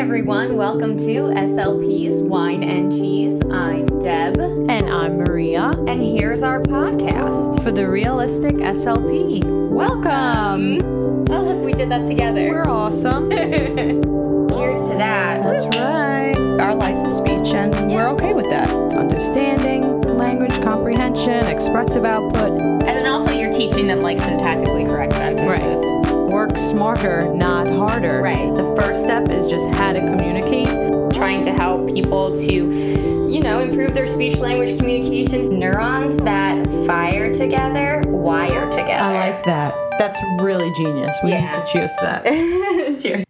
everyone, welcome to SLP's Wine and Cheese. I'm Deb, And I'm Maria and here's our podcast. for the Realistic SLP. Welcome! Oh, look, we did that together. We're awesome. Cheers to that. That's right. Our life is speech, and we're okay with that. Understanding, language comprehension, expressive output. And then also, you're teaching them like syntactically correct sentences. Right. Work smarter, not harder. Right. The first step is just how to communicate. Trying to help people to, you know, improve their speech language communication. Neurons that fire together, wire together. I like that. That's really genius. We Yeah. need to cheers to that. Cheers.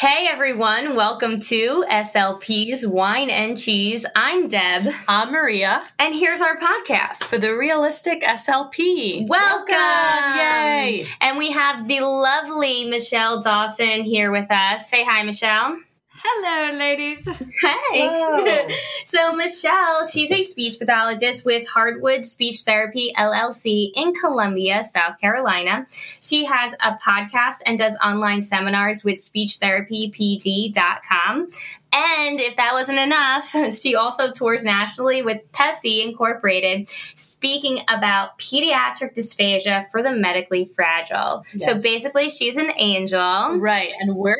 Hey everyone, welcome to SLP's Wine and Cheese. I'm Deb, I'm Maria and here's our podcast. for the Realistic SLP. Welcome! Yay! And we have the lovely Michelle Dawson here with us. Say hi, Michelle. Hello, ladies. Hey. Hello. so, Michelle, she's a speech pathologist with Hardwood Speech Therapy LLC in Columbia, South Carolina. She has a podcast and does online seminars with speechtherapypd.com. And if that wasn't enough, she also tours nationally with PESI Incorporated, speaking about pediatric dysphagia for the medically fragile. So basically, she's an angel. Right, and we're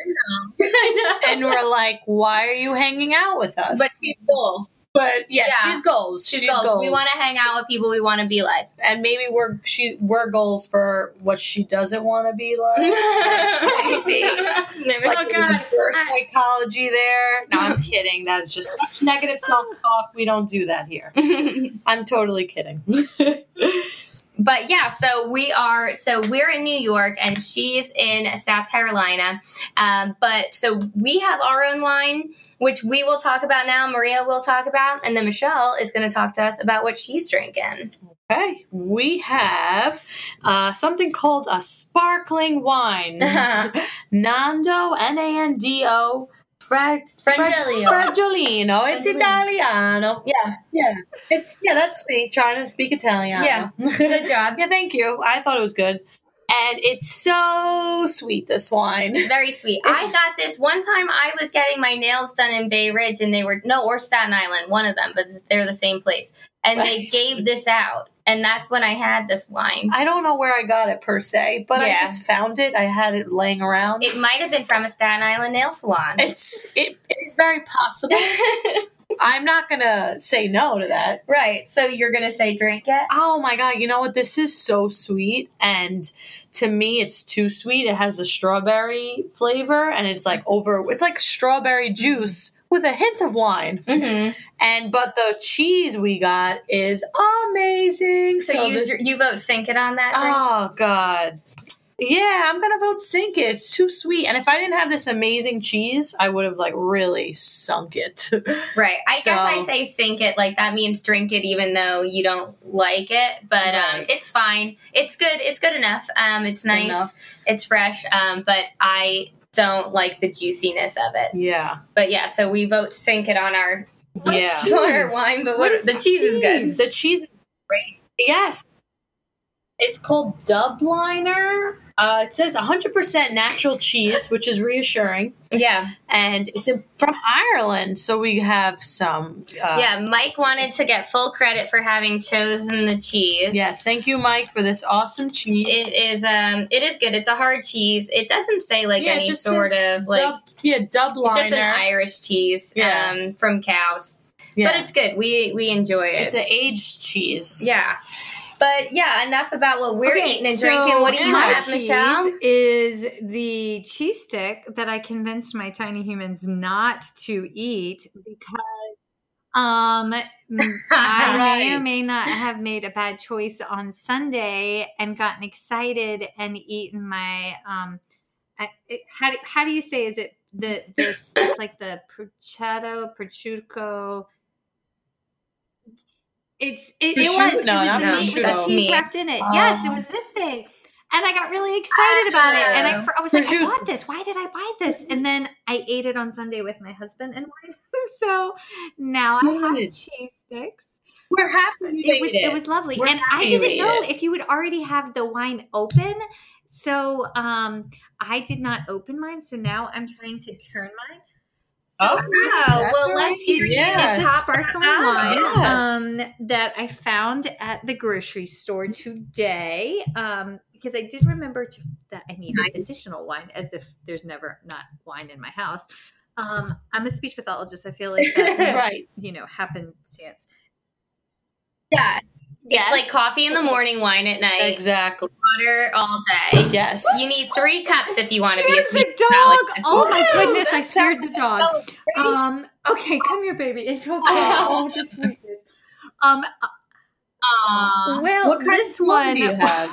and we're like, why are you hanging out with us? but she's goals. But yeah, Yeah. she's goals. She's, goals. We want to hang out with people we want to be like. and maybe we're she we're goals for what she doesn't want to be like. Maybe. It's like oh, reverse psychology there. No, I'm kidding. That's just negative self talk. We don't do that here. I'm totally kidding. But yeah, so we are. So we're in New York, and she's in South Carolina. Um, but so we have our own wine, which we will talk about now. Maria will talk about, and then Michelle is going to talk to us about what she's drinking. Okay, we have uh, something called a sparkling wine. Nando, N A N D O, Fra- Frangeliano. Fraggiolino. It's. Italiano. Yeah, Yeah, it's yeah. That's me trying to speak Italian. Yeah, good job. yeah, thank you. I thought it was good, and it's so sweet. This wine. Very sweet. I got this one time. I was getting my nails done in Bay Ridge, and they were no, or Staten Island, one of them, but they're the same place. And they Right. gave this out, and that's when I had this wine. I don't know where I got it per se, but I just found it. I had it laying around. It might have been from a Staten Island nail salon. it's it, it is very possible. I'm not gonna say no to that. right. So you're gonna say drink it? Oh my god, you know what? This is so sweet and to me it's too sweet. It has a strawberry flavor and it's like over it's like strawberry juice with a hint of wine. Mm-hmm. And but the cheese we got is amazing. So, you the- you vote sink it on that? drink? Oh god. Yeah, I'm gonna vote sink it. It's too sweet. And if I didn't have this amazing cheese, I would have like really sunk it. right. I guess I say sink it. Like that means drink it, even though you don't like it. But um, it's fine. It's good. It's good enough. Um, it's nice. enough. It's fresh. Um, but I don't like the juiciness of it. yeah. But yeah, so we vote sink it on our Yeah. on our wine. But what, the cheese is good. The cheese is great. Yes. It's called Dubliner. Uh, it says 100% natural cheese, which is reassuring. Yeah, And it's in, from Ireland. So we have some. Uh, yeah. Mike wanted to get full credit for having chosen the cheese. Yes. Thank you, Mike, for this awesome cheese. It is um it is good. It's a hard cheese. It doesn't say like Yeah, any sort of like Dub, yeah, it's just an Irish cheese Yeah. um from cows. Yeah. But it's good. We we enjoy it. It's an aged cheese. yeah. But yeah, enough about what we're Okay, eating and so drinking. What do you have, Michelle? Is the cheese stick that I convinced my tiny humans not to eat because um I may or may not have made a bad choice on Sunday and gotten excited and eaten my um I, it, how do, how do you say is it the this it's like the prosciutto prosciutto it's it, it was Prosciutto? it was not the meat with the cheese wrapped in it. yes, it Oh. was this thing. And I got really excited about it. And I, I was like, I bought this. Why did I buy this? And then I ate it on Sunday with my husband and wife. so now I have Good. cheese sticks. We're happy It was ate it was lovely. We're and I didn't know it. if you would already have the wine open. So um, I did not open mine, so now I'm trying to turn mine. Oh, that's Well, let's right. hear you. Yes. Top Sparkling wine Yes. um, that I found at the grocery store today. Um, because I did remember to, that I needed additional wine, as if there's never not wine in my house. Um, I'm a speech pathologist. I feel like that, right. you know, happenstance. Yeah. Yes. Like coffee in the morning, wine at night, Exactly. water all day. Yes. You need three cups if you want to be a sweet the dog. Oh my goodness! I scared the dog. Um. Okay, come here, baby. It's okay. oh, just sweetness. Um. Well, What kind this of one do you have?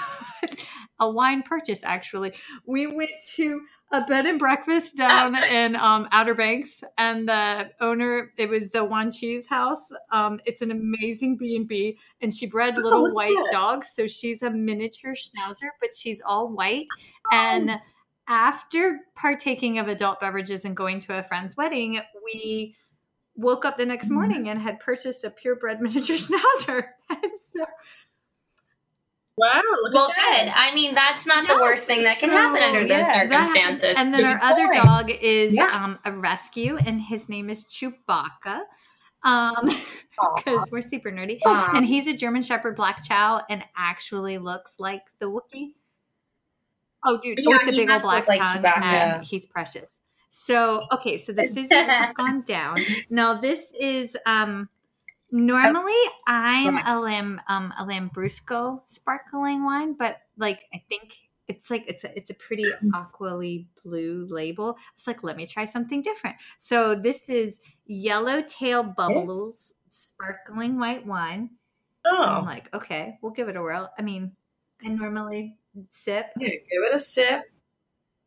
a wine purchase. Actually, we went to a bed and breakfast down in um, Outer Banks, and the owner it was the One Cheese House. Um, it's an amazing B and B, and she bred little look at white dogs. So she's a miniature schnauzer, but she's all white. And after partaking of adult beverages and going to a friend's wedding, we woke up the next morning and had purchased a purebred miniature schnauzer. And so Wow. Look Well, at that. good. I mean, that's not the worst thing that can so, happen under those yeah, that circumstances. And then Good our other point. dog is Yeah. um, a rescue, and his name is Chewbacca. Um, because we're super nerdy. Aw. And he's a German Shepherd Black Chow, and actually looks like the Wookiee. Oh, dude, Yeah, with the big old black like tongue, Chewbacca. and he's precious. So, okay, so the fizzies have gone down. Now, this is um normally I'm Right. a lamb um a Lambrusco sparkling wine, but like I think it's like it's a it's a pretty aquily blue label. It's like, let me try something different. So this is Yellowtail Bubbles sparkling white wine. Oh, I'm like, okay, we'll give it a whirl. I mean, I normally sip. Here, give it a sip.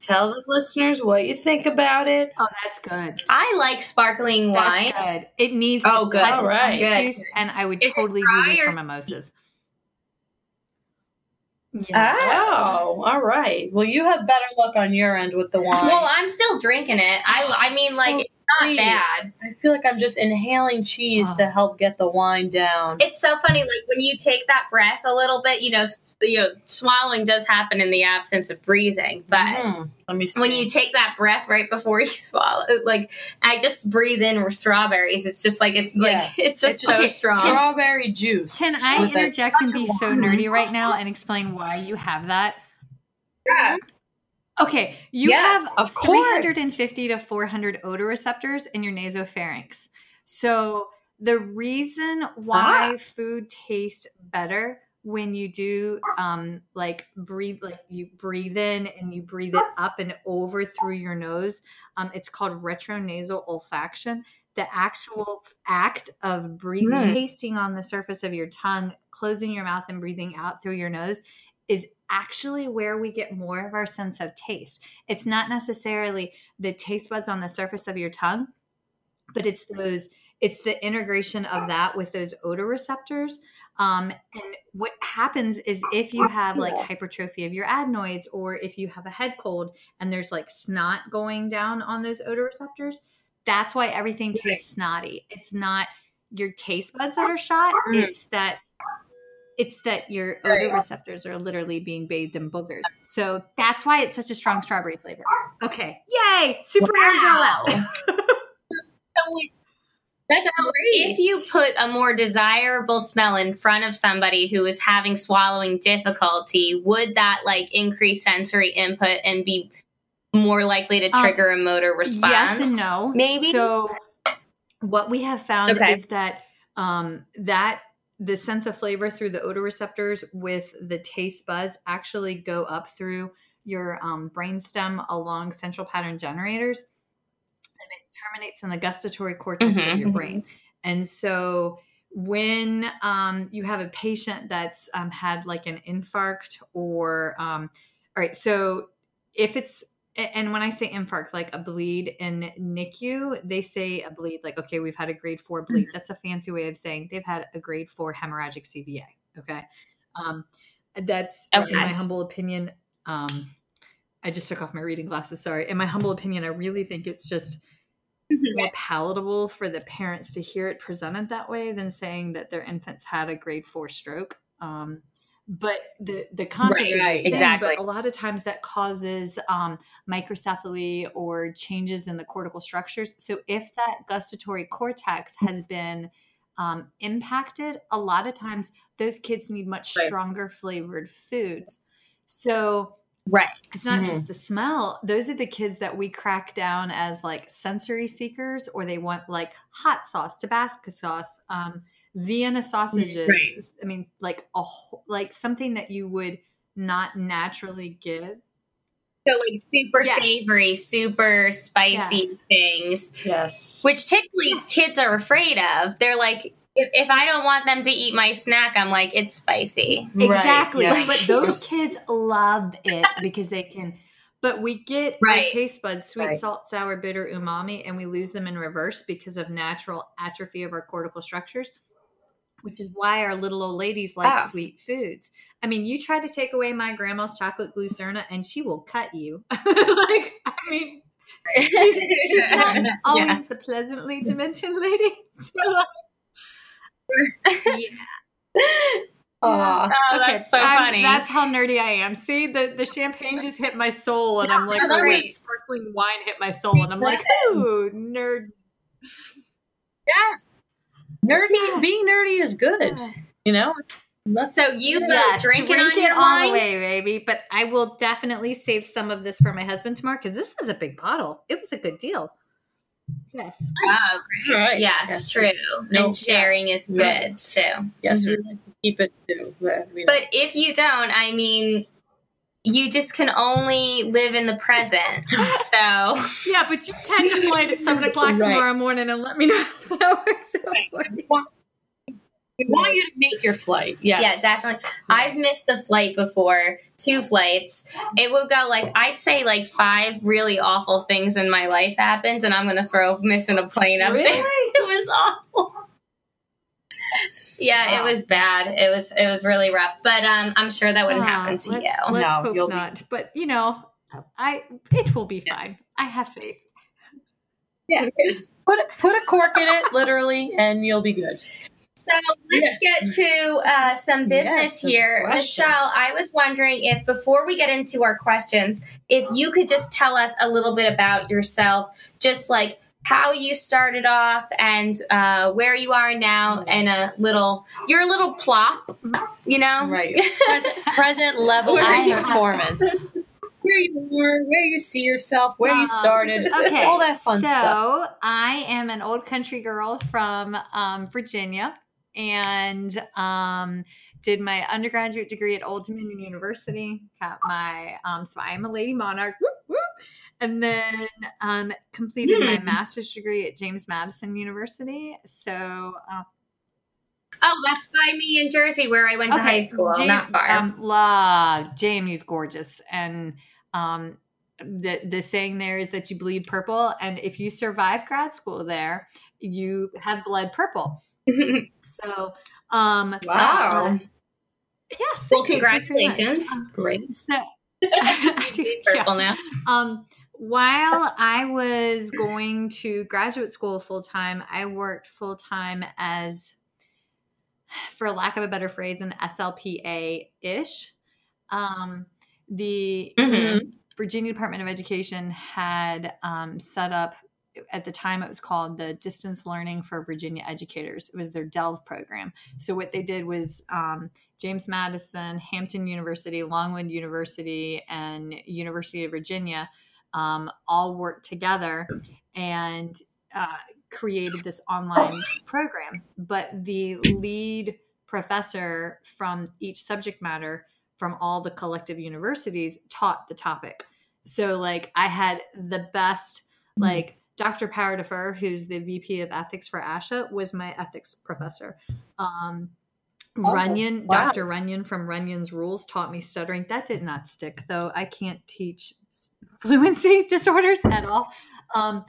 Tell the listeners what you think about it. Oh, that's good. I like sparkling That's wine. good. It needs Oh, a good. touch All right. Good. juice, and I would Is totally dry do this or for mimosas. Yeah. Oh, oh, all right. Well, you have better luck on your end with the wine. Well, I'm still drinking it. I, I mean, So like, it's not sweet. bad. I feel like I'm just inhaling cheese Oh. to help get the wine down. It's so funny, like when you take that breath a little bit, you know, s- you know, swallowing does happen in the absence of breathing, but. Let me see. When you take that breath right before you swallow, like I just breathe in strawberries. It's just like it's like it's just It's so just strong. strawberry juice. Can I with a interject and be so nerdy right now and explain why you have that? Yeah. Okay, you Yes, have of course. 350 to 400 odoreceptors in your nasopharynx. So the reason why Ah. food tastes better when you do um like breathe like you breathe in and you breathe it up and over through your nose um it's called retronasal olfaction the actual act of breathing Hmm. tasting on the surface of your tongue closing your mouth and breathing out through your nose is actually where we get more of our sense of taste. It's not necessarily the taste buds on the surface of your tongue, but it's those it's the integration of that with those odor receptors. Um, and what happens is if you have like hypertrophy of your adenoids or if you have a head cold and there's like snot going down on those odor receptors, that's why everything tastes snotty. It's not your taste buds that are shot, Mm. it's that it's that your odor receptors are literally being bathed in boogers. So that's why it's such a strong strawberry flavor. Okay. Yay! Super girl out. So That's So if you put a more desirable smell in front of somebody who is having swallowing difficulty, would that like increase sensory input and be more likely to Um, trigger a motor response? Yes and no. Maybe. So what we have found Okay. is that um, that the sense of flavor through the odor receptors with the taste buds actually go up through your um, brainstem along central pattern generators, and it terminates in the gustatory cortex of Mhm. your brain. And so when um, you have a patient that's um, had like an infarct or um, all right so if it's and when I say infarct, like a bleed in NICU, they say a bleed, like, okay, we've had a grade four bleed. That's a fancy way of saying they've had a grade four hemorrhagic CVA. Okay. Um, that's, in my humble opinion, um, I just took off my reading glasses. Sorry. In my humble opinion, I really think it's just more palatable for the parents to hear it presented that way than saying that their infants had a grade four stroke. Um, but the the concept Right, is right, the same, exactly. But a lot of times that causes um, microcephaly or changes in the cortical structures. So if that gustatory cortex has been um, impacted, a lot of times those kids need much Right. stronger flavored foods. So Right. it's not Mhm. just the smell. Those are the kids that we crack down as like sensory seekers, or they want like hot sauce, Tabasco sauce, um, Vienna sausages. Right. I mean, like a whole, like something that you would not naturally give. So like super Yes. savory, super spicy Yes. things, Yes. which typically kids are afraid of. They're like, if, if I don't want them to eat my snack, I'm like, it's spicy. Right, Exactly. yeah. But those kids love it because they can. But we get Right. our taste buds sweet, Right. salt, sour, bitter, umami, and we lose them in reverse because of natural atrophy of our cortical structures, which is why our little old ladies like Ah. sweet foods. I mean, you try to take away my grandma's chocolate glucerna and she will cut you. like, I mean, she's, she's not always Yeah. the pleasantly dimensioned lady. So, yeah. Aw. Oh, that's so I'm- funny. That's how nerdy I am. See, the, the champagne just hit my soul, and I'm like, oh, the sparkling wine hit my soul, and I'm like, ooh, nerd. yes. nerdy. Being nerdy is good. You know. Let's- So you Yes, drinking drink on it all wine? the way, baby. But I will definitely save some of this for my husband tomorrow because this is a big bottle. It was a good deal. Yes. Oh, great. Right. Yes, Yes. true. No, and sharing is good yes. too. Yes, we mm-hmm. like to keep it too. But, we But if you don't, I mean, you just can only live in the present. So Yeah, but you catch a flight at seven o'clock Right. tomorrow morning and let me know how that works out for you. We want, you to make your flight. Yes. yeah, definitely. I've missed a flight before, two flights. It will go like I'd say like five really awful things in my life happened, and I'm gonna throw missing a plane up Really? there. It was awful. Yeah, it was bad. It was it was really rough. But um, I'm sure that wouldn't Ah, happen to let's, you. Let's No, hope you'll be- not. But you know, I it will be fine. I have faith. Yeah. Just put put a cork in it, literally, and you'll be good. So let's get to uh, some business Yes, here. questions. Michelle, I was wondering if before we get into our questions, if you could just tell us a little bit about yourself, just like how you started off and uh, where you are now, and a little, your little plop, you know? Right. Present, present level of performance. Where you were, where you see yourself, where you Um, started, Okay. all that fun so, stuff. So i am an old country girl from um, Virginia and um, did my undergraduate degree at Old Dominion University. Got my, um, so I am a lady monarch. Whoop, whoop. And then um, completed my Hmm. master's degree at James Madison University. So, uh, Oh, that's by me in Jersey where I went to high school, Jam- not far. Um, love JMU's gorgeous, and um, the the saying there is that you bleed purple, and if you survive grad school there, you have blood purple. So, um, Wow. uh, yes. well, thank you. Thank you very much. congratulations. Great. So, I do, yeah. Purple now. Um, while I was going to graduate school full time, I worked full time as, for lack of a better phrase, an SLPA ish. Um, the Mhm. Virginia Department of Education had um, set up, at the time it was called the Distance Learning for Virginia Educators. It was their delve program. So, what they did was um, James Madison, Hampton University, Longwood University, and University of Virginia um, all worked together and uh, created this online program. But the lead professor from each subject matter from all the collective universities taught the topic. So, like, I had the best, like, Dr. Power Defer, who's the VP of ethics for ASHA, was my ethics professor. Um, Oh, Runyan, wow. Dr. Runyan from Runyan's Rules taught me stuttering. That did not stick, though. I can't teach fluency disorders at all. Um,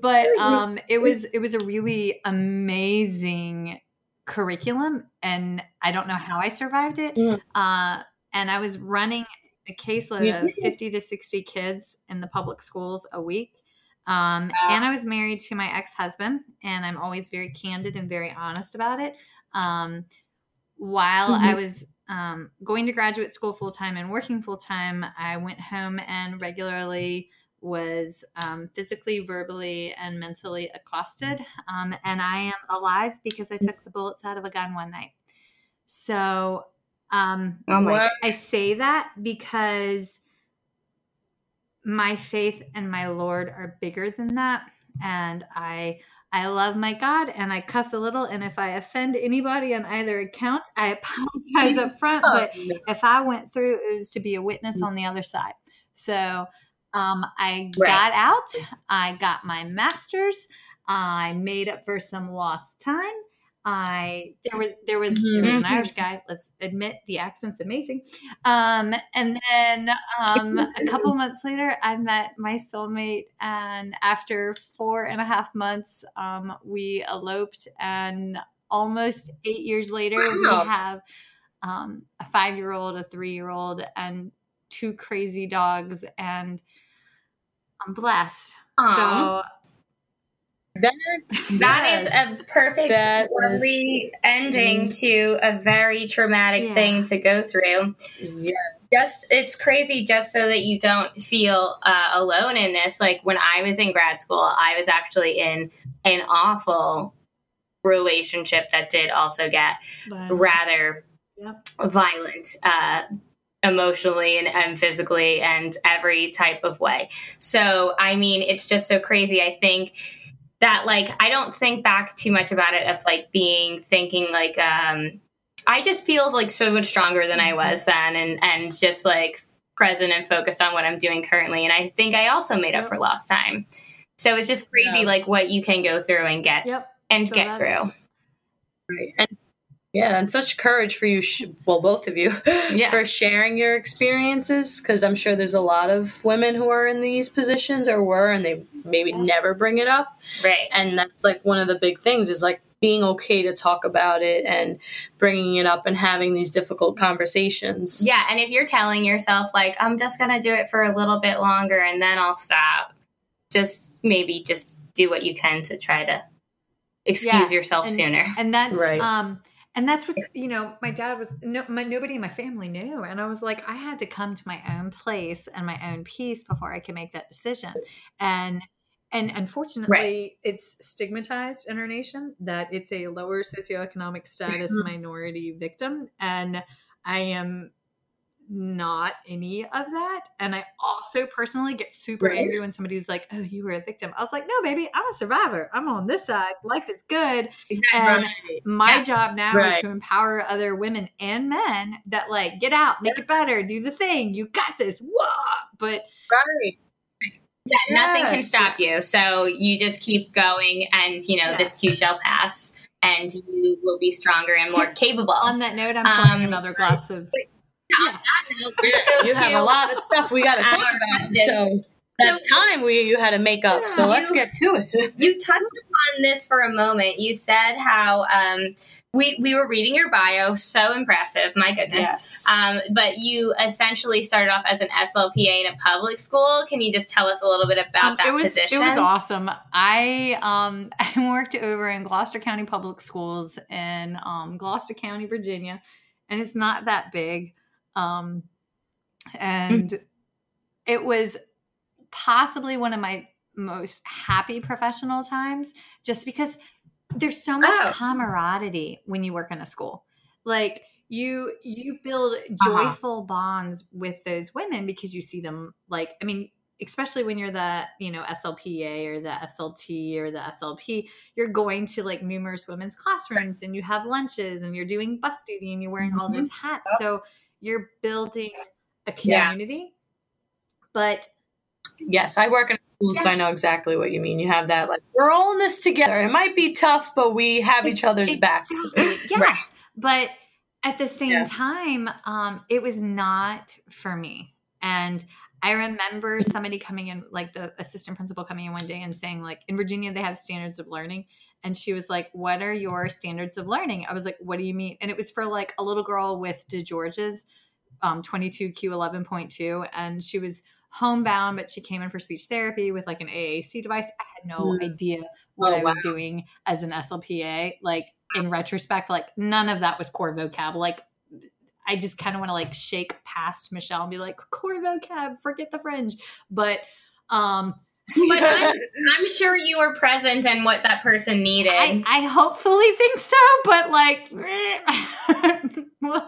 but um, it was it was a really amazing curriculum, and I don't know how I survived it. Uh, and I was running a caseload of 50 to 60 kids in the public schools a week. Um, And I was married to my ex husband, and I'm always very candid and very honest about it. Um, while mm-hmm. I was um, going to graduate school full time and working full time, I went home and regularly was um, physically, verbally, and mentally accosted. Um, and I am alive because I took the bullets out of a gun one night. So um, oh. I say that because my faith and my Lord are bigger than that. And I I love my God and I cuss a little. And if I offend anybody on either account, I apologize up front. But if I went through, it was to be a witness on the other side. So um, I right. got out, I got my master's, I made up for some lost time. I there was there was mm-hmm. there was an Irish guy. Let's admit the accent's amazing. Um, and then um, a couple months later, I met my soulmate, and after four and a half months, um, we eloped. And almost eight years later, wow. we have um, a five year old, a three year old, and two crazy dogs. And I'm blessed. Aww. So that, that yes, is a perfect, lovely is, ending mm, to a very traumatic yeah. thing to go through. Yeah. Just it's crazy just so that you don't feel uh, alone in this. Like when I was in grad school, I was actually in an awful relationship that did also get violent. rather yep. violent. Uh, emotionally and, and physically and every type of way. So, I mean, it's just so crazy. I think that like I don't think back too much about it of like being thinking like um I just feel like so much stronger than I mm-hmm. was then and and just like present and focused on what I'm doing currently and I think I also made up for lost time. So it's just crazy yeah. like what you can go through and get yep. and so get through. Right. And yeah, and such courage for you, sh- well, both of you, yeah. for sharing your experiences. Because I'm sure there's a lot of women who are in these positions or were, and they maybe never bring it up. Right. And that's like one of the big things is like being okay to talk about it and bringing it up and having these difficult conversations. Yeah. And if you're telling yourself, like, I'm just going to do it for a little bit longer and then I'll stop, just maybe just do what you can to try to excuse yes. yourself and, sooner. And that's, right. um, and that's what's you know my dad was no my, nobody in my family knew and i was like i had to come to my own place and my own peace before i could make that decision and and unfortunately right. it's stigmatized in our nation that it's a lower socioeconomic status mm-hmm. minority victim and i am not any of that. And I also personally get super right. angry when somebody's like, "Oh, you were a victim." I was like, "No, baby, I'm a survivor. I'm on this side. Life is good." And my yeah. job now right. is to empower other women and men that like get out, make yeah. it better, do the thing. You got this. Whoa! But right. Yeah, yes. nothing can stop you. So you just keep going, and you know yeah. this too shall pass, and you will be stronger and more capable. On that note, I'm um, another glass of yeah. you have a lot of stuff we got to talk about. So that time we you had to make up. So let's you, get to it. you touched upon this for a moment. You said how um, we we were reading your bio, so impressive. My goodness. Yes. Um, but you essentially started off as an SLPA in a public school. Can you just tell us a little bit about that it was, position? It was awesome. I um I worked over in Gloucester County Public Schools in um, Gloucester County, Virginia, and it's not that big. Um, and mm. it was possibly one of my most happy professional times just because there's so much oh. camaraderie when you work in a school. Like you you build uh-huh. joyful uh-huh. bonds with those women because you see them like I mean especially when you're the you know slpa or the slt or the slp you're going to like numerous women's classrooms and you have lunches and you're doing bus duty and you're wearing mm-hmm. all those hats so you're building a community. Yes. But yes, I work in a school, yes. so I know exactly what you mean. You have that like we're all in this together. It might be tough, but we have each other's exactly. back. yes, right. but at the same yeah. time, um, it was not for me. And I remember somebody coming in, like the assistant principal coming in one day and saying, like, in Virginia, they have standards of learning. And she was like, What are your standards of learning? I was like, What do you mean? And it was for like a little girl with DiGeorge's um, 22Q11.2. And she was homebound, but she came in for speech therapy with like an AAC device. I had no mm. idea what oh, I was wow. doing as an SLPA. Like in retrospect, like none of that was core vocab. Like I just kind of want to like shake past Michelle and be like, core vocab, forget the fringe. But um but I'm, I'm, sure you were present and what that person needed. I, I hopefully think so, but like,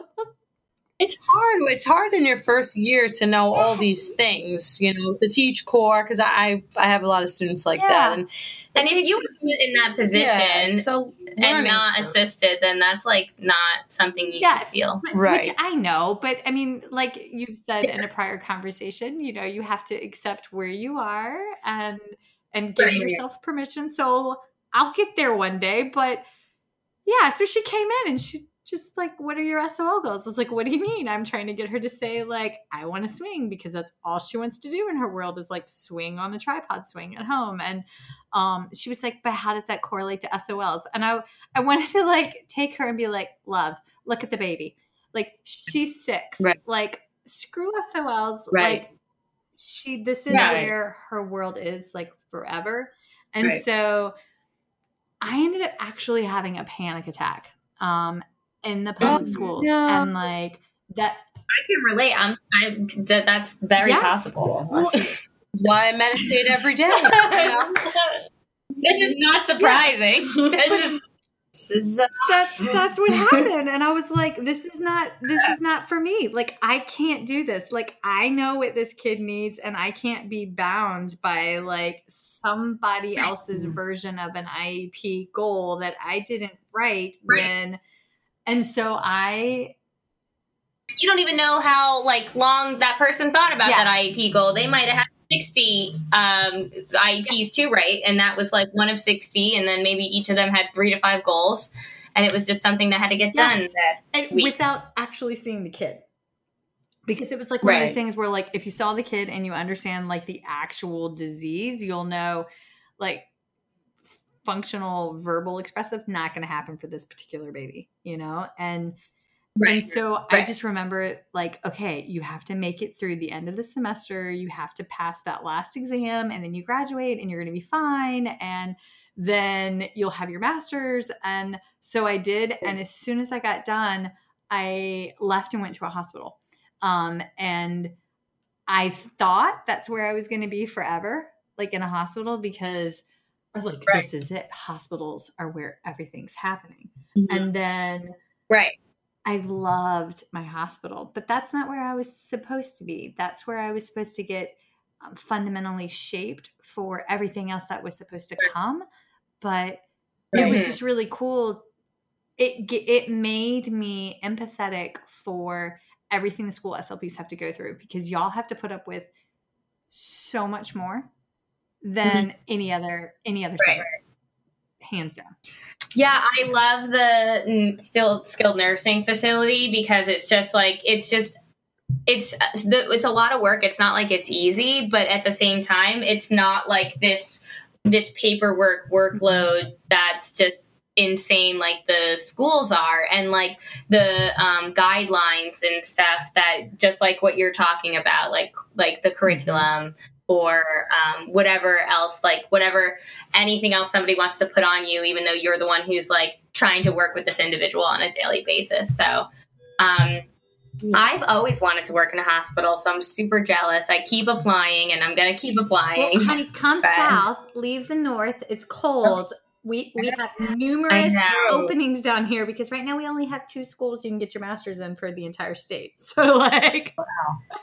it's hard. It's hard in your first year to know all these things, you know, to teach core because I I have a lot of students like yeah. that, and and if you were in that position, yeah, so and not assisted, then that's like not something you yes, should feel. Right. Which I know, but I mean, like you've said yeah. in a prior conversation, you know, you have to accept where you are and and give right. yourself permission. So I'll get there one day, but yeah, so she came in and she just like, what are your SOL goals? It's like, what do you mean? I'm trying to get her to say, like, I want to swing because that's all she wants to do in her world is like swing on a tripod swing at home. And um, she was like, but how does that correlate to SOLs? And I, I wanted to like take her and be like, love, look at the baby. Like, she's six. Right. Like, screw SOLs. Right. Like, she, this is right. where her world is like forever. And right. so I ended up actually having a panic attack. Um, in the public oh, schools yeah. and like that I can relate. I'm I that's very yeah. possible. Why I meditate every day. this is not surprising. This is that's that's what happened and i was like this is not this is not for me like i can't do this like i know what this kid needs and i can't be bound by like somebody else's version of an iep goal that i didn't write right. when and so I you don't even know how like long that person thought about that IEP goal. They might have had 60 um, IEPs too, right? And that was like one of 60, and then maybe each of them had three to five goals, and it was just something that had to get yes. done and without actually seeing the kid. Because it was like one right. of those things where, like, if you saw the kid and you understand like the actual disease, you'll know, like, functional verbal expressive not going to happen for this particular baby you know? And right. and so right. i just remember like okay you have to make it through the end of the semester. You have to pass that last exam and then you graduate and you're going to be fine and then you'll have your masters. And so i did and as soon as i got done i left and went to a hospital. Um, and i thought that's where i was going to be forever like in a hospital because I was like, right. this is it. Hospitals are where everything's happening. Mm-hmm. And then right. I loved my hospital, but that's not where I was supposed to be. That's where I was supposed to get um, fundamentally shaped for everything else that was supposed to come. But it was just really cool. It it made me empathetic for everything the school SLPs have to go through because y'all have to put up with so much more than mm-hmm. any other any other right. hands down. Yeah, I love the still skilled nursing facility because it's just like it's just it's uh, it's a lot of work. It's not like it's easy, but at the same time, it's not like this this paperwork workload that's just insane like the schools are and like the um, guidelines and stuff that just like what you're talking about like like the curriculum or um, whatever else, like whatever anything else somebody wants to put on you, even though you're the one who's like trying to work with this individual on a daily basis. So, um, I've always wanted to work in a hospital, so I'm super jealous. I keep applying, and I'm gonna keep applying. Well, honey, come but... south, leave the north. It's cold. We we have numerous openings down here because right now we only have two schools you can get your master's in for the entire state. So like, wow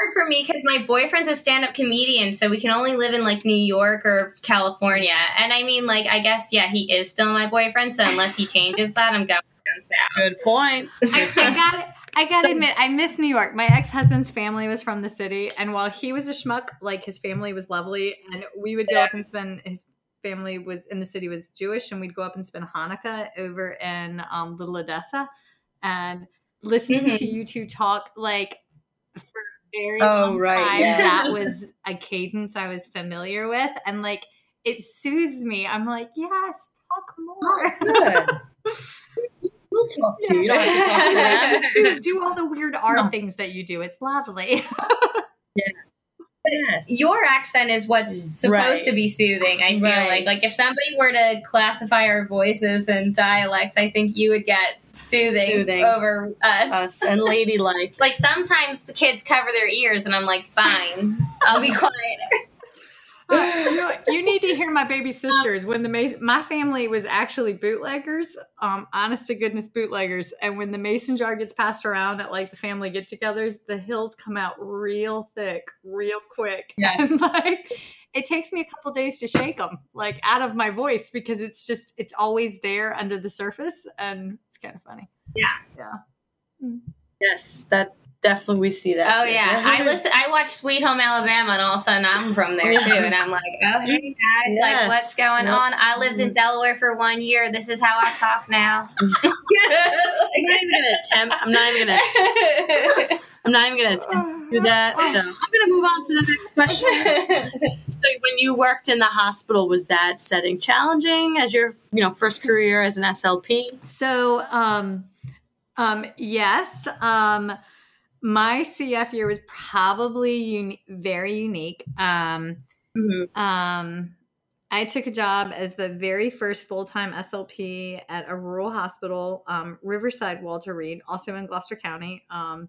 hard for me because my boyfriend's a stand-up comedian, so we can only live in like New York or California. And I mean, like, I guess yeah, he is still my boyfriend. So unless he changes that, I'm going south. Good point. I, I got it. I gotta so, admit, I miss New York. My ex husband's family was from the city, and while he was a schmuck, like his family was lovely, and we would go yeah. up and spend. His family was in the city was Jewish, and we'd go up and spend Hanukkah over in um, Little Odessa, and listening mm-hmm. to you two talk like for very oh, long right, time. That was a cadence I was familiar with. And like it soothes me. I'm like, yes, talk more. We'll talk to you. Just do, do all the weird R no. things that you do. It's lovely. yeah. yes. your accent is what's supposed right. to be soothing. I feel right. like, like if somebody were to classify our voices and dialects, I think you would get soothing, soothing. over us. Us and ladylike. like sometimes the kids cover their ears, and I'm like, fine, I'll be quiet. you, you, need to hear my baby sisters when the my family was actually bootleggers um honest to goodness bootleggers and when the mason jar gets passed around at like the family get-togethers the hills come out real thick real quick yes and, like it takes me a couple days to shake them like out of my voice because it's just it's always there under the surface and it's kind of funny yeah yeah mm. yes that definitely we see that. Oh yeah, I listen. I watch Sweet Home Alabama, and all of a sudden I'm from there too, and I'm like, oh hey guys, yes. like what's going what's on? I lived in Delaware for one year. This is how I talk now. I'm not even gonna attempt. I'm not even gonna. I'm not even gonna do that. So I'm gonna move on to the next question. so when you worked in the hospital, was that setting challenging as your you know first career as an SLP? So um, um, yes. Um, my CF year was probably uni- very unique. Um, mm-hmm. um, I took a job as the very first full time SLP at a rural hospital, um, Riverside Walter Reed, also in Gloucester County. Um,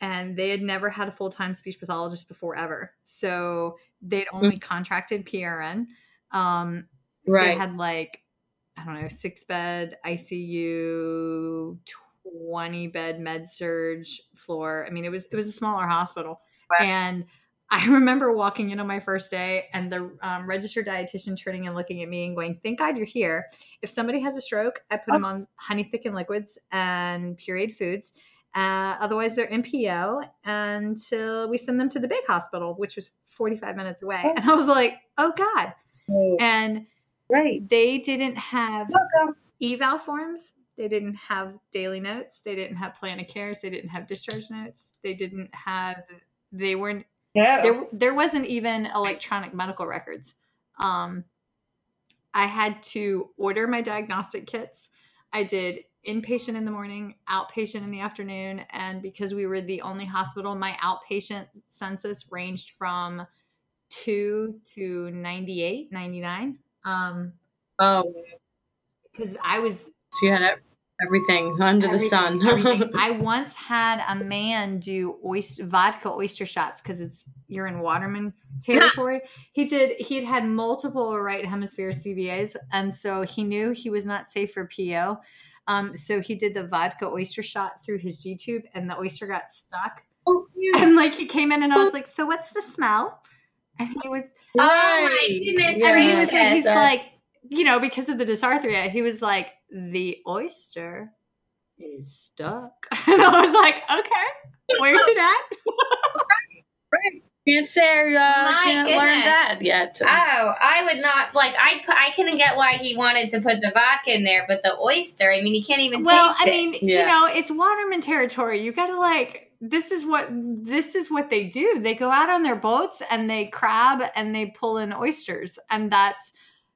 and they had never had a full time speech pathologist before ever. So they'd only mm-hmm. contracted PRN. Um, right. They had like, I don't know, six bed ICU, 20 bed med surg floor. I mean, it was it was a smaller hospital, right. and I remember walking in on my first day and the um, registered dietitian turning and looking at me and going, "Thank God you're here. If somebody has a stroke, I put oh. them on honey thickened liquids and pureed foods. Uh, otherwise, they're NPO until we send them to the big hospital, which was 45 minutes away." Oh. And I was like, "Oh God!" Oh. And right, they didn't have Welcome. eval forms they didn't have daily notes. They didn't have plan of cares. They didn't have discharge notes. They didn't have. They weren't. Yeah. There, there wasn't even electronic medical records. Um, I had to order my diagnostic kits. I did inpatient in the morning, outpatient in the afternoon, and because we were the only hospital, my outpatient census ranged from 2 to 98, 99. Um, oh, because I was so you had Everything under everything, the sun. I once had a man do oyster, vodka oyster shots because it's you're in Waterman territory. he did. He had had multiple right hemisphere CVAs, and so he knew he was not safe for PO. Um, so he did the vodka oyster shot through his G tube, and the oyster got stuck. Oh, yeah. And like he came in, and I was like, "So what's the smell?" And he was, "Oh my goodness!" Yes. And he was, he's like, you know, because of the dysarthria, he was like, the oyster is stuck. And I was like, okay, where's it at? right. Can't say uh, can't goodness. learn that yet. Oh, I would not like. I I can get why he wanted to put the vodka in there, but the oyster. I mean, you can't even well, taste it. Well, I mean, yeah. you know, it's Waterman territory. You got to like. This is what this is what they do. They go out on their boats and they crab and they pull in oysters, and that's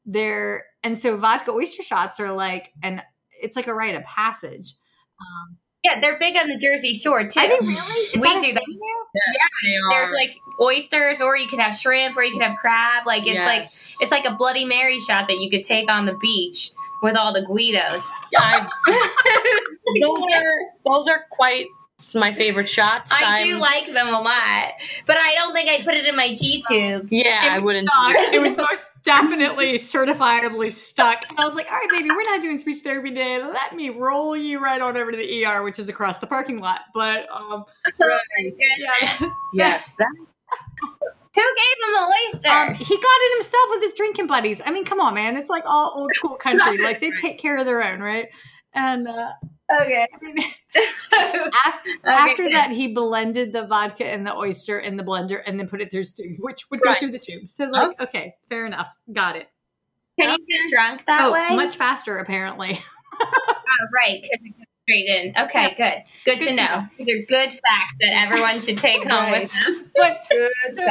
their and so vodka oyster shots are like and it's like a rite of passage. Um, yeah, they're big on the Jersey Shore too. Are they really? we do that. Yes, yeah, there's like oysters, or you could have shrimp, or you could have crab. Like it's yes. like it's like a Bloody Mary shot that you could take on the beach with all the Guidos. those are those are quite my favorite shots. I I'm, do like them a lot, but I don't think I'd put it in my G tube. Yeah, I wouldn't. it was most definitely certifiably stuck. And I was like, all right, baby, we're not doing speech therapy today. Let me roll you right on over to the ER, which is across the parking lot. But um, right. yes, yes, that. Who gave him a oyster? Um, he got it himself with his drinking buddies. I mean, come on, man. It's like all old school country. like they take care of their own, right? And uh, Okay. after, after that, he blended the vodka and the oyster in the blender and then put it through stew, which would go through the tube. So, like, oh. okay, fair enough. Got it. Can you get drunk that oh, way? Much faster, apparently. oh, right. Straight in. Okay, yeah. good. Good, good to, to know. know. These are good facts that everyone should take home with them. But so,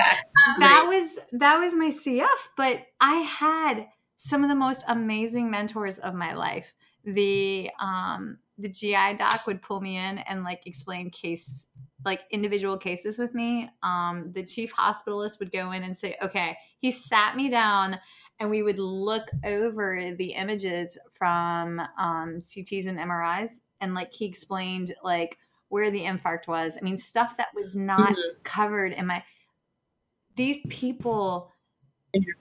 that was that was my CF, but I had some of the most amazing mentors of my life. The um the GI doc would pull me in and like explain case like individual cases with me, um, the chief hospitalist would go in and say, okay, he sat me down and we would look over the images from um, CTs and MRIs. And like he explained, like where the infarct was. I mean, stuff that was not mm-hmm. covered in my. These people.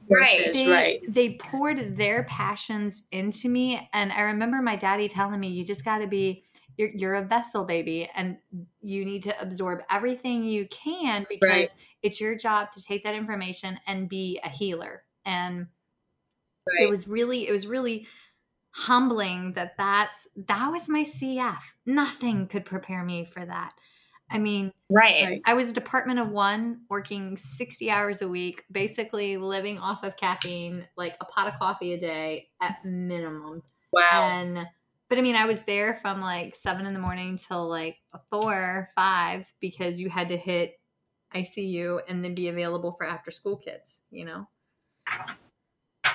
Courses, they, right. they poured their passions into me. And I remember my daddy telling me, you just got to be you're, you're a vessel baby and you need to absorb everything you can because right. it's your job to take that information and be a healer and right. it was really it was really humbling that that's that was my cf nothing could prepare me for that i mean right. i was a department of one working 60 hours a week basically living off of caffeine like a pot of coffee a day at minimum. Wow. And but I mean, I was there from like seven in the morning till like four, five, because you had to hit ICU and then be available for after school kids, you know?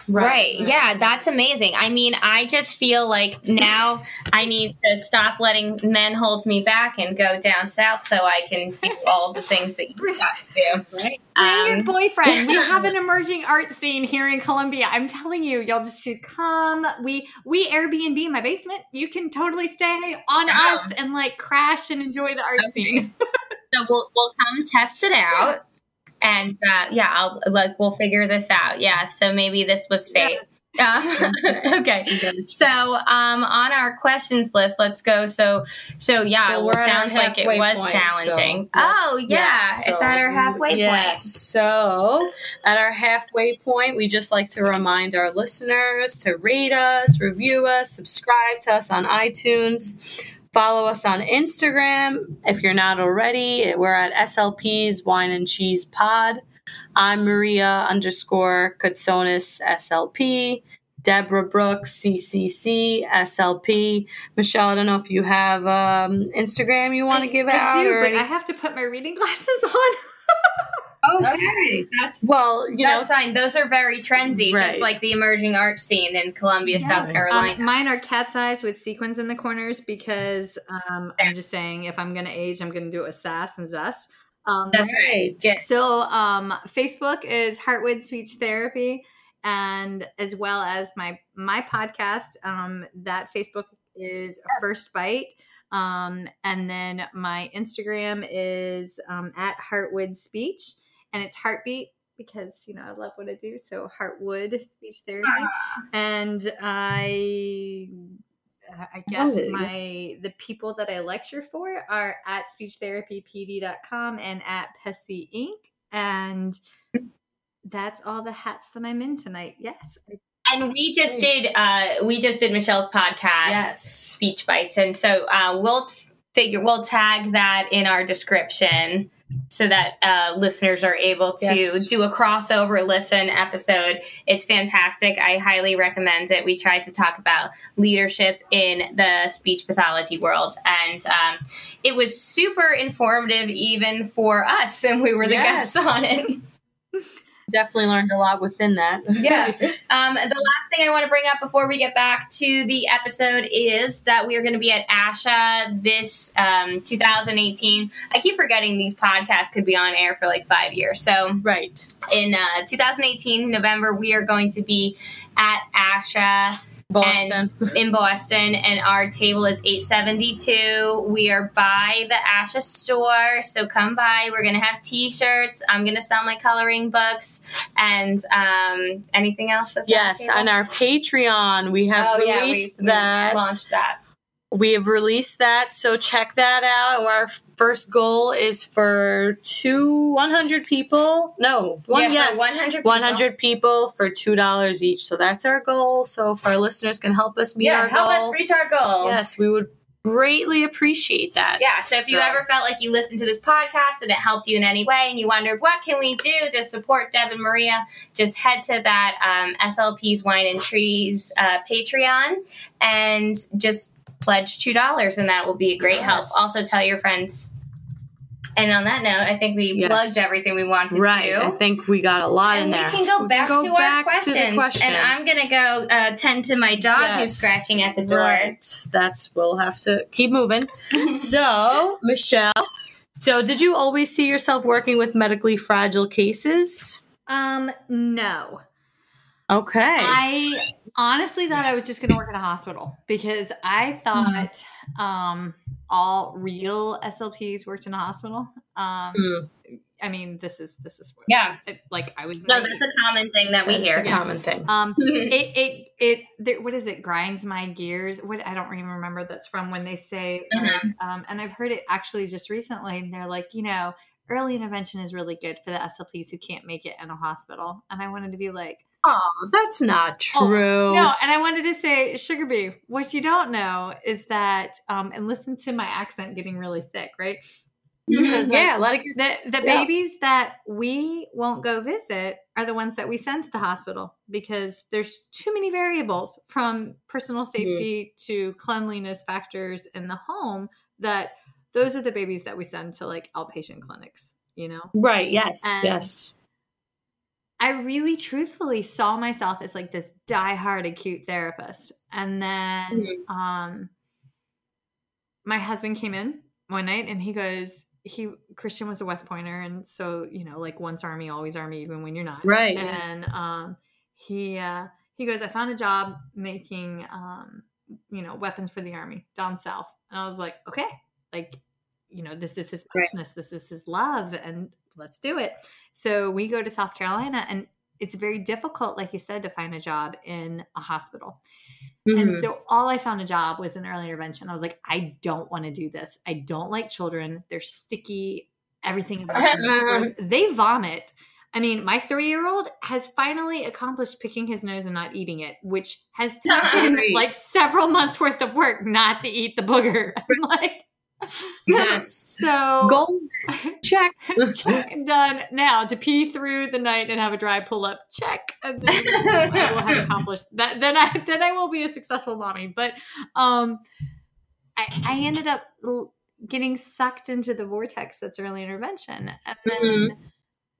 Right. right. Yeah, that's amazing. I mean, I just feel like now I need to stop letting men hold me back and go down south so I can do all the things that you got to do. Right. Um, your boyfriend. We have an emerging art scene here in Columbia. I'm telling you, y'all just should come. We we Airbnb in my basement. You can totally stay on us and like crash and enjoy the art okay. scene. so we'll we'll come test it out and uh, yeah, I'll like we'll figure this out. Yeah, so maybe this was fate. Uh, okay. So um, on our questions list, let's go. So so yeah, so it sounds like it was point, challenging. So oh yeah, yeah so, it's at our halfway yes. point. So at our halfway point, we just like to remind our listeners to rate us, review us, subscribe to us on iTunes. Follow us on Instagram if you're not already. We're at SLP's Wine and Cheese Pod. I'm Maria underscore Kutsonis SLP. Deborah Brooks, CCC, SLP. Michelle, I don't know if you have um, Instagram you want to give I out. I do, but any- I have to put my reading glasses on. Okay, that's well, you that's know, fine. Those are very trendy, right. just like the emerging art scene in Columbia, yes. South Carolina. Um, mine are cat's eyes with sequins in the corners because um, I'm just saying if I'm going to age, I'm going to do it with sass and zest. Um, that's right. Yeah. So um, Facebook is Heartwood Speech Therapy, and as well as my my podcast. Um, that Facebook is yes. First Bite. Um, and then my Instagram is um, at Heartwood Speech and it's heartbeat because you know I love what I do. So Heartwood speech therapy, and I I guess my the people that I lecture for are at speechtherapypd.com and at PESI Inc. And that's all the hats that I'm in tonight. Yes. And we just did uh we just did Michelle's podcast yes. Speech Bites. And so uh we'll figure we'll tag that in our description so that uh, listeners are able to yes. do a crossover listen episode. It's fantastic. I highly recommend it. We tried to talk about leadership in the speech pathology world, and um, it was super informative even for us, and we were the yes. guests on it. definitely learned a lot within that. yeah. Um, the last thing I want to bring up before we get back to the episode is that we are going to be at ASHA this um, 2018. I keep forgetting these podcasts could be on air for like five years. So, right. In uh, 2018, November, we are going to be at ASHA Boston. In Boston, and our table is 872. We are by the Asha store, so come by. We're gonna have T-shirts. I'm gonna sell my coloring books and um, anything else. yes, on our Patreon, we have oh, released yeah, we, that. We launched that we have released that so check that out. Our first goal is for two 100 people. No one yeah, yes. 100 people. 100 people for two dollars each. So that's our goal. So if our listeners can help us meet yeah, our help goal. help us reach our goal. Yes we would greatly appreciate that. Yeah so if so. you ever felt like you listened to this podcast and it helped you in any way and you wondered what can we do to support deb and maria? just head to that um, slp's wine and cheese uh, patreon and just pledge $2 and that will be a great yes. help. Also tell your friends. And on that note, I think we yes. plugged everything we wanted right. to. I think we got a lot and in there. We can go we back, can go to, back our questions, to questions. And I'm going to go uh, tend to my dog yes. who's scratching at the door. Right. That's, we'll have to keep moving. so, Michelle, So, did you always see yourself working with medically fragile cases? Um, no. Okay. I honestly thought I was just going to work in a hospital because I thought mm. um, all real SLPs worked in a hospital. Um, mm. I mean, this is this is yeah. It, like I was. No, that's a common thing that we hear. A common thing. Um, it it it there, what is it? Grinds my gears. What I don't even remember. That's from when they say. Mm-hmm. Um, and I've heard it actually just recently, and they're like, you know, early intervention is really good for the SLPs who can't make it in a hospital. And I wanted to be like, Oh, that's not true. Oh, no, and I wanted to say, Sugar Bee, what you don't know is that, um, and listen to my accent getting really thick, right? Mm-hmm. Because, like, yeah, let it get, the the yeah. babies that we won't go visit are the ones that we send to the hospital because there's too many variables from personal mm-hmm. safety mm-hmm. to cleanliness factors in the home that those are the babies that we send to like outpatient clinics, you know? Right. Yes. And yes. I really truthfully saw myself as like this diehard acute therapist. And then mm-hmm. um my husband came in one night and he goes, he Christian was a West Pointer, and so you know, like once Army, always Army, even when you're not. Right. And um he uh he goes, I found a job making um, you know, weapons for the army down south. And I was like, okay, like, you know, this is his passionate, right. this is his love, and let's do it. So we go to South Carolina, and it's very difficult, like you said, to find a job in a hospital. Mm-hmm. And so all I found a job was in early intervention. I was like, I don't want to do this. I don't like children. They're sticky. Everything about them They vomit. I mean, my three year old has finally accomplished picking his nose and not eating it, which has taken like several months worth of work not to eat the booger. I'm like, Yes. so goal check. check done. Now to pee through the night and have a dry pull up check. And then I will have accomplished that. Then I then I will be a successful mommy. But um, I I ended up getting sucked into the vortex that's early intervention, and then mm-hmm.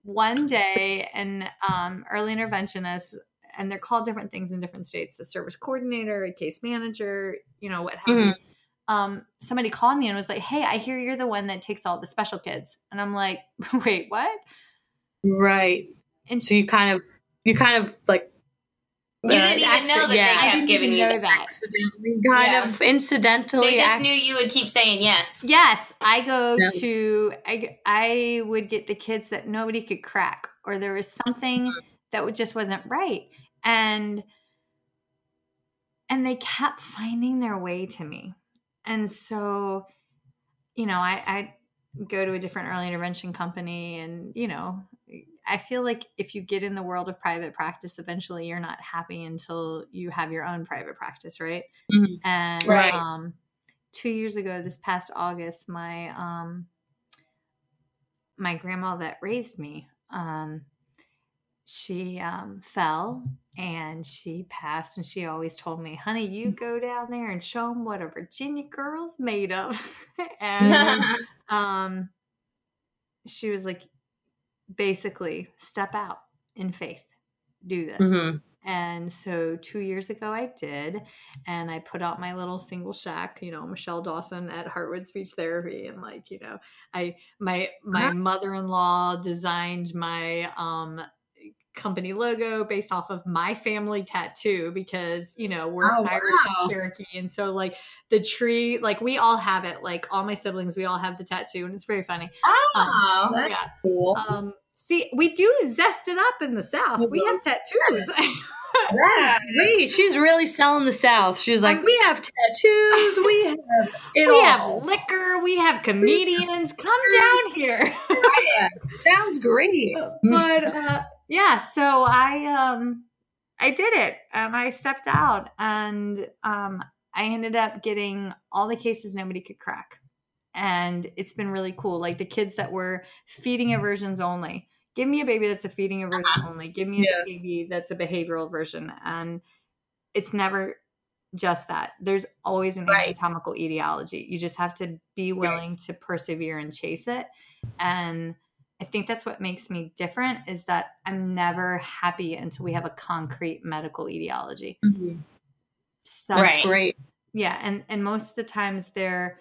one day an um, early interventionist and they're called different things in different states a service coordinator a case manager you know what have mm-hmm. you um, somebody called me and was like, "Hey, I hear you're the one that takes all the special kids," and I'm like, "Wait, what?" Right. And so you kind of, you kind of like. You didn't even accident, know that yeah. they kept giving you that. Accidentally, kind yeah. of incidentally. They just act- knew you would keep saying yes. Yes, I go yeah. to. I I would get the kids that nobody could crack, or there was something mm-hmm. that just wasn't right, and and they kept finding their way to me and so you know I, I go to a different early intervention company and you know i feel like if you get in the world of private practice eventually you're not happy until you have your own private practice right mm-hmm. and right. um two years ago this past august my um my grandma that raised me um she um, fell and she passed and she always told me honey you mm. go down there and show them what a virginia girl's made of. And um, she was like basically step out in faith. Do this. Mm-hmm. and so two years ago i did and i put out my little single shack you know michelle dawson at heartwood speech therapy and like you know i my my mother-in-law designed my um company logo based off of my family tattoo because you know we're oh, Irish wow. and Cherokee and so like the tree like we all have it like all my siblings we all have the tattoo and it's very funny. Oh, um, that's yeah. cool. Um, see, we do zest it up in the South. We have tattoos. That's great. She's really selling the South. She's like, we have tattoos, we have we all. have liquor, we have comedians. Come down here. yeah, sounds great. But uh, yeah, so I um I did it and I stepped out and um I ended up getting all the cases nobody could crack. And it's been really cool. Like the kids that were feeding aversions only. Give me a baby that's a feeding aversion uh-huh. only. Give me yeah. a baby that's a behavioral version. And it's never just that. There's always an right. anatomical etiology. You just have to be willing right. to persevere and chase it. And I think that's what makes me different is that I'm never happy until we have a concrete medical etiology. Mm-hmm. So, that's right. great. Yeah, and and most of the times they're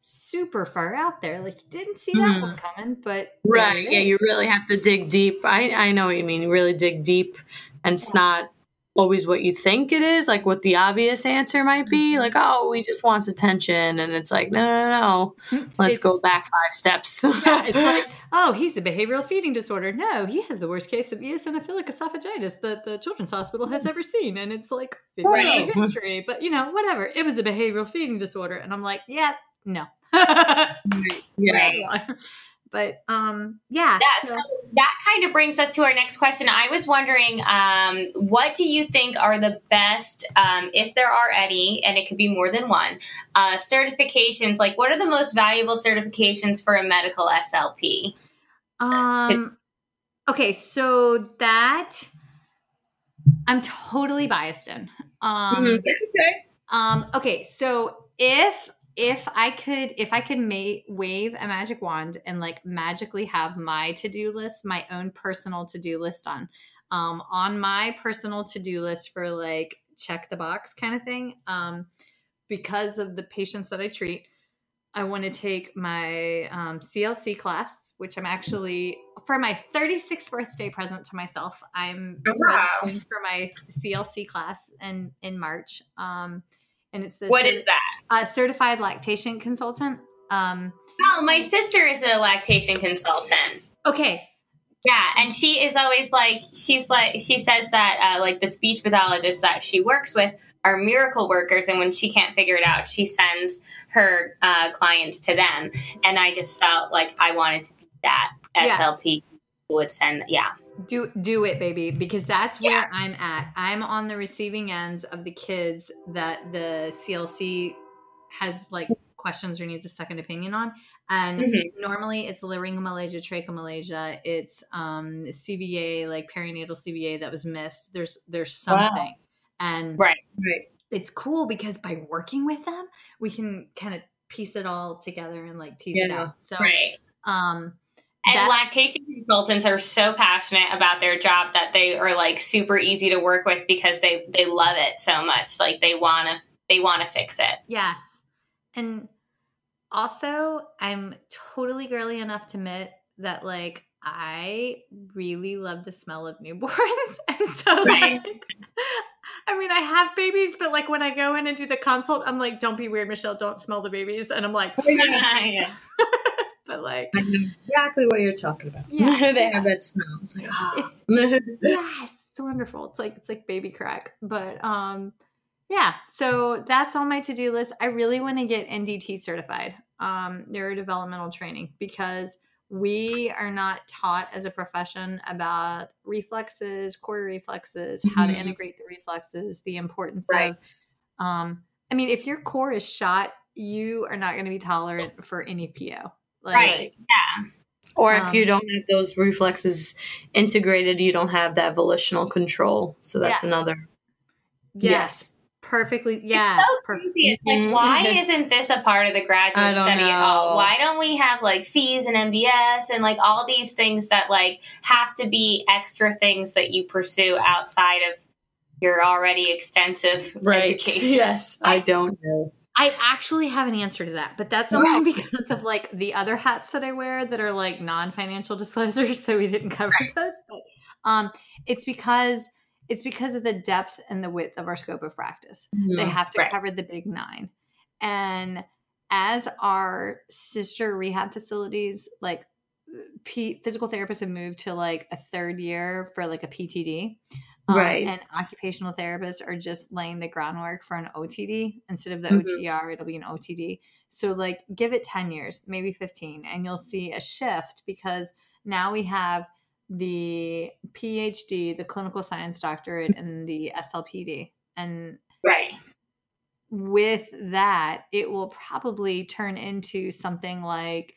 super far out there. Like you didn't see that mm. one coming, but right, yeah, you really have to dig deep. I I know what you mean. You really dig deep, and it's not always what you think it is, like what the obvious answer might be. Mm-hmm. Like, oh, he just wants attention. And it's like, no, no, no, no. Let's it's, go back five steps. yeah, it's like, oh, he's a behavioral feeding disorder. No, he has the worst case of eosinophilic esophagitis that the Children's Hospital has ever seen. And it's like 50 right. history. But, you know, whatever. It was a behavioral feeding disorder. And I'm like, yeah, no. yeah. But um, yeah. Yeah. So, so that kind of brings us to our next question. I was wondering, um, what do you think are the best, um, if there are any, and it could be more than one, uh, certifications? Like, what are the most valuable certifications for a medical SLP? Um. Okay, so that I'm totally biased in. Um, mm-hmm. okay. Um, okay, so if if I could if I could ma- wave a magic wand and like magically have my to-do list, my own personal to-do list on um on my personal to-do list for like check the box kind of thing um because of the patients that I treat I want to take my um, CLC class, which I'm actually for my 36th birthday present to myself. I'm oh, wow. for my CLC class in in March. Um, and it's the what is that? A certified lactation consultant. Um, oh, my sister is a lactation consultant. Okay. Yeah, and she is always like she's like she says that uh, like the speech pathologists that she works with are miracle workers, and when she can't figure it out, she sends her uh, clients to them. And I just felt like I wanted to be that SLP yes. would send. Yeah do do it baby because that's yeah. where i'm at i'm on the receiving ends of the kids that the clc has like questions or needs a second opinion on and mm-hmm. normally it's laryngomalacia tracheomalacia it's um cva like perinatal cva that was missed there's there's something wow. and right right it's cool because by working with them we can kind of piece it all together and like tease yeah. it out so right um and lactation consultants are so passionate about their job that they are like super easy to work with because they they love it so much. Like they want to they want to fix it. Yes. And also, I'm totally girly enough to admit that like I really love the smell of newborns. And so like I mean, I have babies, but like when I go in and do the consult, I'm like, don't be weird, Michelle, don't smell the babies. And I'm like, but like I know exactly what you're talking about. Yeah, they have that smell. It's like oh. it's, yeah, it's wonderful. It's like it's like baby crack. But um, yeah. So that's on my to do list. I really want to get NDT certified, um, neurodevelopmental training, because we are not taught as a profession about reflexes, core reflexes, mm-hmm. how to mm-hmm. integrate the reflexes, the importance right. of. Um, I mean, if your core is shot, you are not going to be tolerant for any PO. Like, right. Yeah. Or if um, you don't have those reflexes integrated, you don't have that volitional control. So that's yeah. another. Yes. yes. Perfectly. Yeah. It's so crazy. It's like, mm-hmm. why isn't this a part of the graduate study know. at all? Why don't we have like FEES and MBS and like all these things that like have to be extra things that you pursue outside of your already extensive right. education? Yes. I don't know. I actually have an answer to that, but that's only because of like the other hats that I wear that are like non-financial disclosures, so we didn't cover right. those. But um, it's because it's because of the depth and the width of our scope of practice. Mm-hmm. They have to right. cover the big nine, and as our sister rehab facilities, like P- physical therapists have moved to like a third year for like a PTD. Um, right. And occupational therapists are just laying the groundwork for an OTD instead of the mm-hmm. OTR, it'll be an OTD. So, like, give it 10 years, maybe 15, and you'll see a shift because now we have the PhD, the clinical science doctorate, and the SLPD. And right. with that, it will probably turn into something like,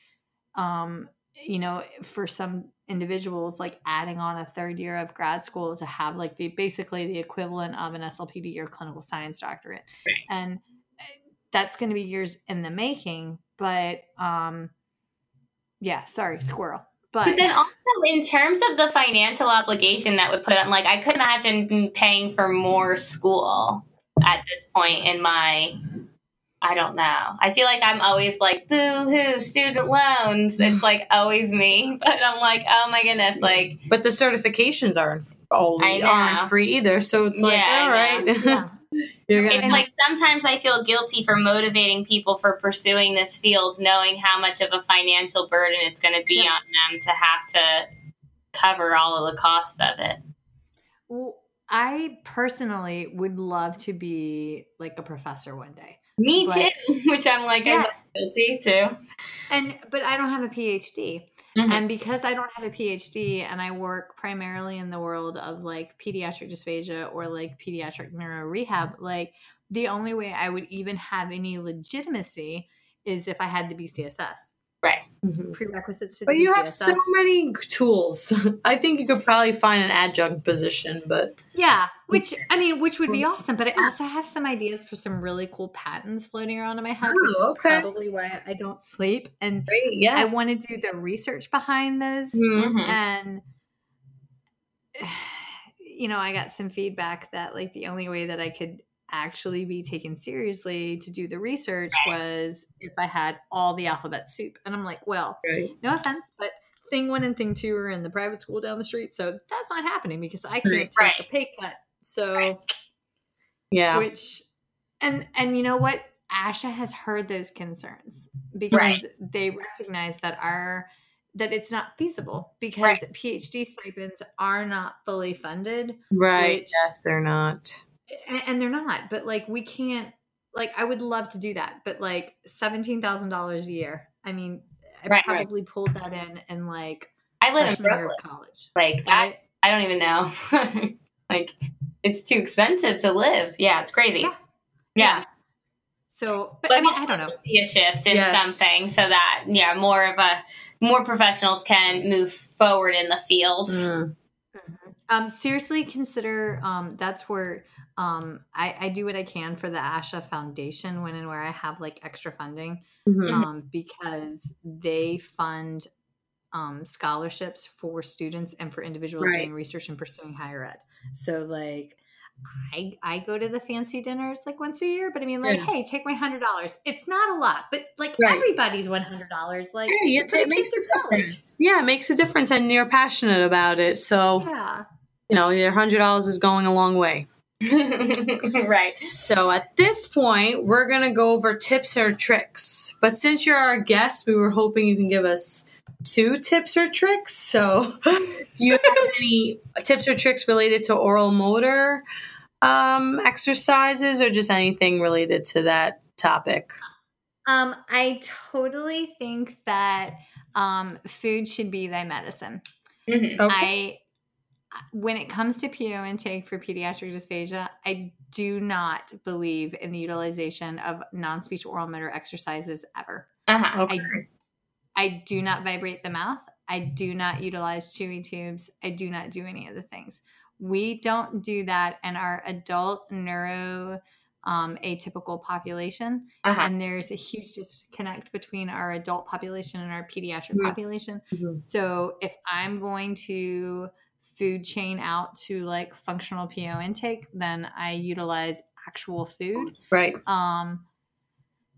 um, you know, for some individuals like adding on a third year of grad school to have like the basically the equivalent of an SLPD or clinical science doctorate. Right. And eh, that's going to be years in the making, but um yeah, sorry, squirrel. But, but then also in terms of the financial obligation that would put on like I could imagine paying for more school at this point in my I don't know. I feel like I'm always like, boo hoo, student loans. It's like always me. But I'm like, oh my goodness, like. But the certifications aren't only aren't free either. So it's like, yeah, all right. Yeah. You're gonna it's like sometimes I feel guilty for motivating people for pursuing this field, knowing how much of a financial burden it's going to be yeah. on them to have to cover all of the costs of it. Well, I personally would love to be like a professor one day. Me but, too, which I'm like, yeah. I'm guilty too. And but I don't have a PhD. Mm-hmm. And because I don't have a PhD and I work primarily in the world of like pediatric dysphagia or like pediatric neuro rehab, like the only way I would even have any legitimacy is if I had the BCSS. Right. Mm-hmm. Prerequisites to But you have so many tools. I think you could probably find an adjunct position, but Yeah, which I mean, which would be awesome, but I also have some ideas for some really cool patents floating around in my head, oh, which is okay. probably why I don't sleep and Great, yeah. I want to do the research behind those mm-hmm. and you know, I got some feedback that like the only way that I could actually be taken seriously to do the research was if I had all the alphabet soup. And I'm like, well, right. no offense, but thing one and thing two are in the private school down the street. So that's not happening because I can't take right. a pay cut. So right. yeah. Which and and you know what? ASHA has heard those concerns because they recognize that our that it's not feasible because. PhD stipends are not fully funded. Right. Yes, they're not and they're not but like we can't like i would love to do that but like $17000 a year i mean i right, probably right. pulled that in and like i live in brooklyn college like that right? i don't even know like it's too expensive to live yeah it's crazy yeah, yeah. yeah. so but, but, i mean i don't know be a shift in yes. something so that yeah more of a more professionals can move forward in the field mm. mm-hmm. um seriously consider um that's where um, I, I do what I can for the ASHA Foundation when and where I have like extra funding mm-hmm. um, because they fund um, scholarships for students and for individuals right. doing research and pursuing higher ed. So like I I go to the fancy dinners like once a year, but I mean like, yeah. hey, take my hundred dollars. It's not a lot, but like right. everybody's one hundred dollars. Like yeah, it, it makes a difference. Yeah, it makes a difference, and you're passionate about it. So yeah, you know, your hundred dollars is going a long way. right. So at this point, we're going to go over tips or tricks. But since you're our guest, we were hoping you can give us two tips or tricks. So, do you have any tips or tricks related to oral motor um, exercises or just anything related to that topic? Um, I totally think that um, food should be thy medicine. Mm-hmm. Okay. I when it comes to PO intake for pediatric dysphagia, I do not believe in the utilization of non speech oral motor exercises ever. Uh-huh. Okay. I, I do not vibrate the mouth. I do not utilize chewy tubes. I do not do any of the things. We don't do that in our adult neuro um, atypical population. Uh-huh. And there's a huge disconnect between our adult population and our pediatric mm-hmm. population. Mm-hmm. So if I'm going to food chain out to like functional PO intake, then I utilize actual food. Right. Um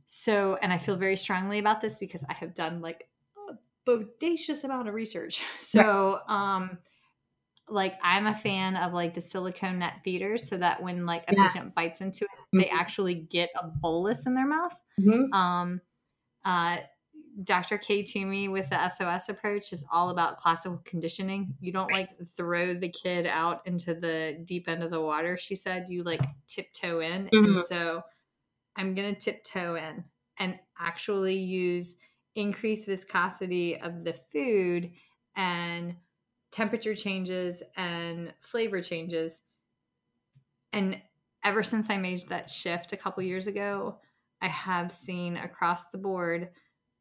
so and I feel very strongly about this because I have done like a bodacious amount of research. So right. um like I'm a fan of like the silicone net feeders so that when like a yes. patient bites into it, mm-hmm. they actually get a bolus in their mouth. Mm-hmm. Um uh Dr. Kay Toomey with the SOS approach is all about classical conditioning. You don't like throw the kid out into the deep end of the water. She said you like tiptoe in. Mm-hmm. And so I'm going to tiptoe in and actually use increased viscosity of the food and temperature changes and flavor changes. And ever since I made that shift a couple years ago, I have seen across the board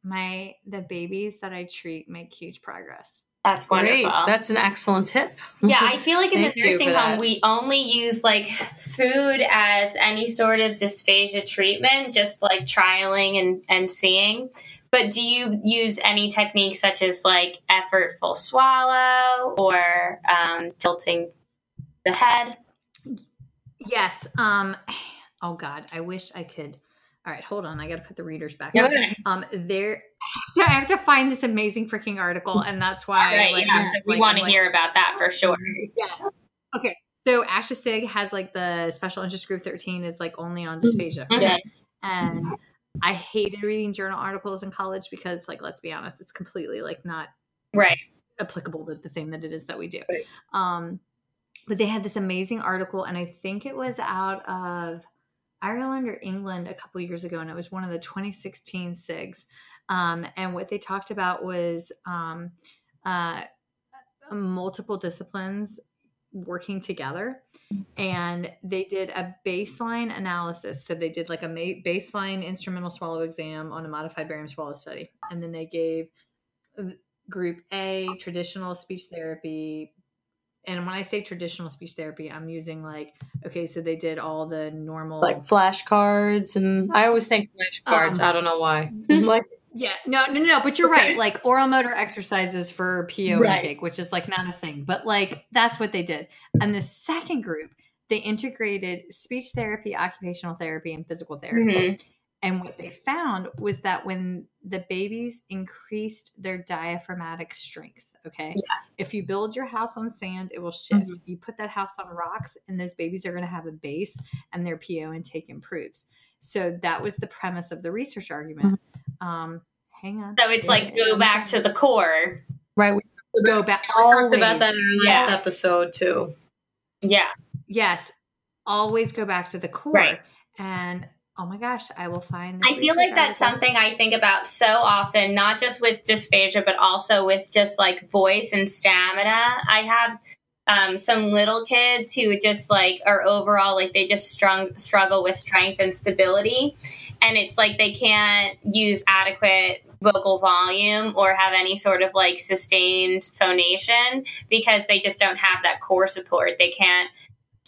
my the babies that I treat make huge progress. That's wonderful. Great. That's an excellent tip. Yeah, I feel like in the nursing home we only use like food as any sort of dysphagia treatment, just like trialing and, and seeing. But do you use any techniques such as like effortful swallow or um, tilting the head? Yes. Um, oh God, I wish I could all right, hold on. I got to put the readers back. Okay. Um, there, I have to find this amazing freaking article, and that's why. Right, like, yeah, so we like, want to like, hear about that for sure. Yeah. Okay, so Asha Sig has like the special interest group 13 is like only on dysphagia. Mm-hmm. Okay. And I hated reading journal articles in college because, like, let's be honest, it's completely like not right applicable to the thing that it is that we do. Right. Um, but they had this amazing article, and I think it was out of Ireland or England a couple years ago, and it was one of the 2016 SIGs. Um, and what they talked about was um, uh, multiple disciplines working together. And they did a baseline analysis. So they did like a baseline instrumental swallow exam on a modified barium swallow study. And then they gave group a traditional speech therapy and when I say traditional speech therapy, I'm using like okay, so they did all the normal like flashcards, and I always think flashcards. Um, I don't know why. like yeah, no, no, no, but you're right. Like oral motor exercises for PO right. intake, which is like not a thing, but like that's what they did. And the second group, they integrated speech therapy, occupational therapy, and physical therapy. Mm-hmm. And what they found was that when the babies increased their diaphragmatic strength, Okay. Yeah. If you build your house on sand, it will shift. Mm-hmm. You put that house on rocks, and those babies are going to have a base and their PO intake improves. So that was the premise of the research argument. Mm-hmm. Um, hang on. So it's like go back to the core. Right. We go back. We talked about that in our last yeah. episode too. Yeah. Yes. Always go back to the core. Right. And oh my gosh, I will find. I feel like that's something I think about so often, not just with dysphagia, but also with just like voice and stamina. I have um, some little kids who just like are overall like they just strung, struggle with strength and stability, and it's like they can't use adequate vocal volume or have any sort of like sustained phonation because they just don't have that core support. They can't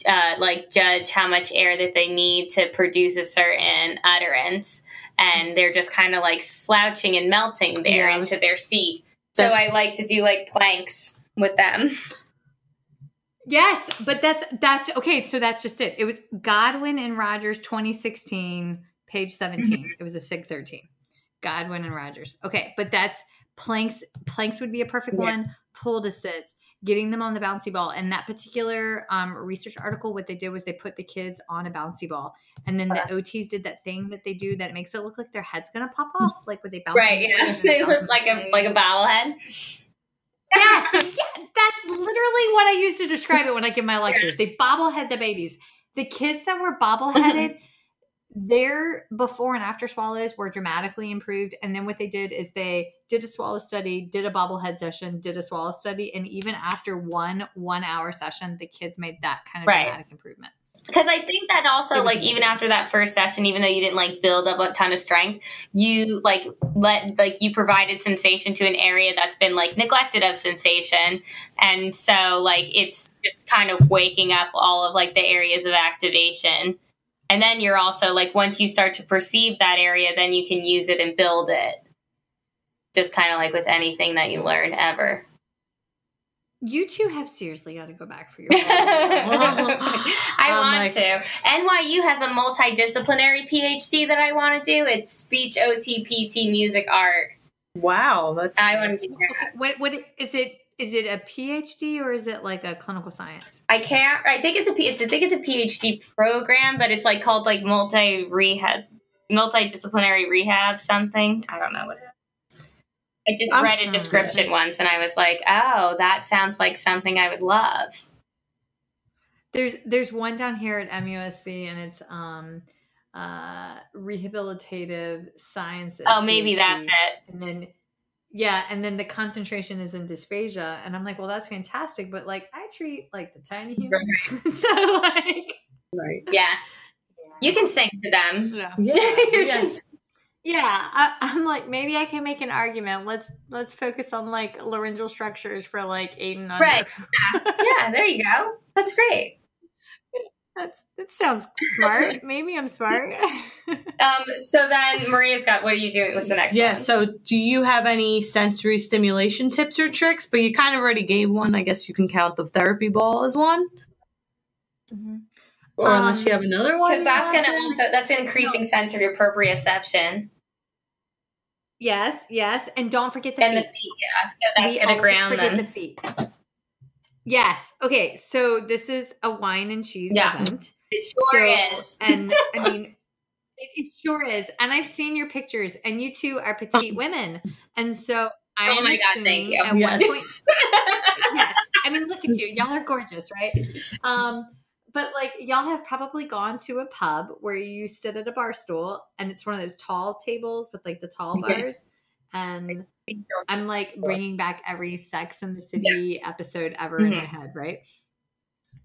uh, like judge how much air that they need to produce a certain utterance. And they're just kind of like slouching and melting there yeah. into their seat. So i like to do like planks with them. Yes but that's that's okay so that's just it. It was godwin and rogers 2016 page 17 mm-hmm. it was a sig 13 godwin and rogers. Okay but that's planks planks would be a perfect yeah. one. Pull to sits getting them on the bouncy ball. And that particular um, research article, what they did was they put the kids on a bouncy ball, and then the OTs did that thing that they do that makes it look like their head's gonna pop mm. off, like when they bounce. Right? Yeah, they look like a like a bobblehead. yeah, so yeah, that's literally what I use to describe it when I give my lectures. They bobblehead the babies. The kids that were bobbleheaded their before and after swallows were dramatically improved. And then what they did is they did a swallow study, did a bobblehead session, did a swallow study, and even after one one hour session, the kids made that kind of right. dramatic improvement. Because I think that also, like, even after that first session, even though you didn't like build up a ton of strength, you like let like you provided sensation to an area that's been like neglected of sensation, and so like it's just kind of waking up all of like the areas of activation and then you're also like, once you start to perceive that area, then you can use it and build it. Just kind of like with anything that you learn ever. You two have seriously got to go back for your. I want like, to. NYU has a multidisciplinary PhD that I want to do. It's speech, OT, PT, music, art. Wow, that's. I want to do that. What? What is it? Is it a PhD or is it like a clinical science? I can't. I think it's a. I think it's a PhD program, but it's like called like multi rehab, multidisciplinary rehab something. I don't know what it is. I just I'm read a description once, and I was like, "Oh, that sounds like something I would love." There's there's one down here at MUSC, and it's um uh rehabilitative sciences. Oh, maybe PhD. that's it. And then yeah, and then the concentration is in dysphagia, and I'm like, well, that's fantastic, but like I treat like the tiny humans, right. so like, right, yeah. you can sing to them. Yeah, yeah. just... yeah. I, I'm like, maybe I can make an argument. Let's let's focus on like laryngeal structures for like eight and under. Right. Yeah. yeah, there you go. That's great. That's that sounds smart. Maybe I'm smart. um, so then Maria's got what are you doing? What's the next yeah, one? so do you have any sensory stimulation tips or tricks? But you kind of already gave one. I guess you can count the therapy ball as one. Mm-hmm. Or um, unless you have another one. Because that's gonna also that's increasing no. sensory proprioception. Yes, yes, and don't forget the and feet. the feet. Yeah, so that's we gonna ground forget them. the feet. Yes. Okay. So this is a wine and cheese yeah. event. It sure so, is. and I mean, it, it, sure is. And I've seen your pictures, and you two are petite women, and so I. Oh my god! Thank you. At yes. Point, yes. I mean, look at you. Y'all are gorgeous, right? Um, but like y'all have probably gone to a pub where you sit at a bar stool and it's one of those tall tables with like the tall bars yes. and i'm like bringing back every sex in the city yeah. episode ever mm-hmm. in my head right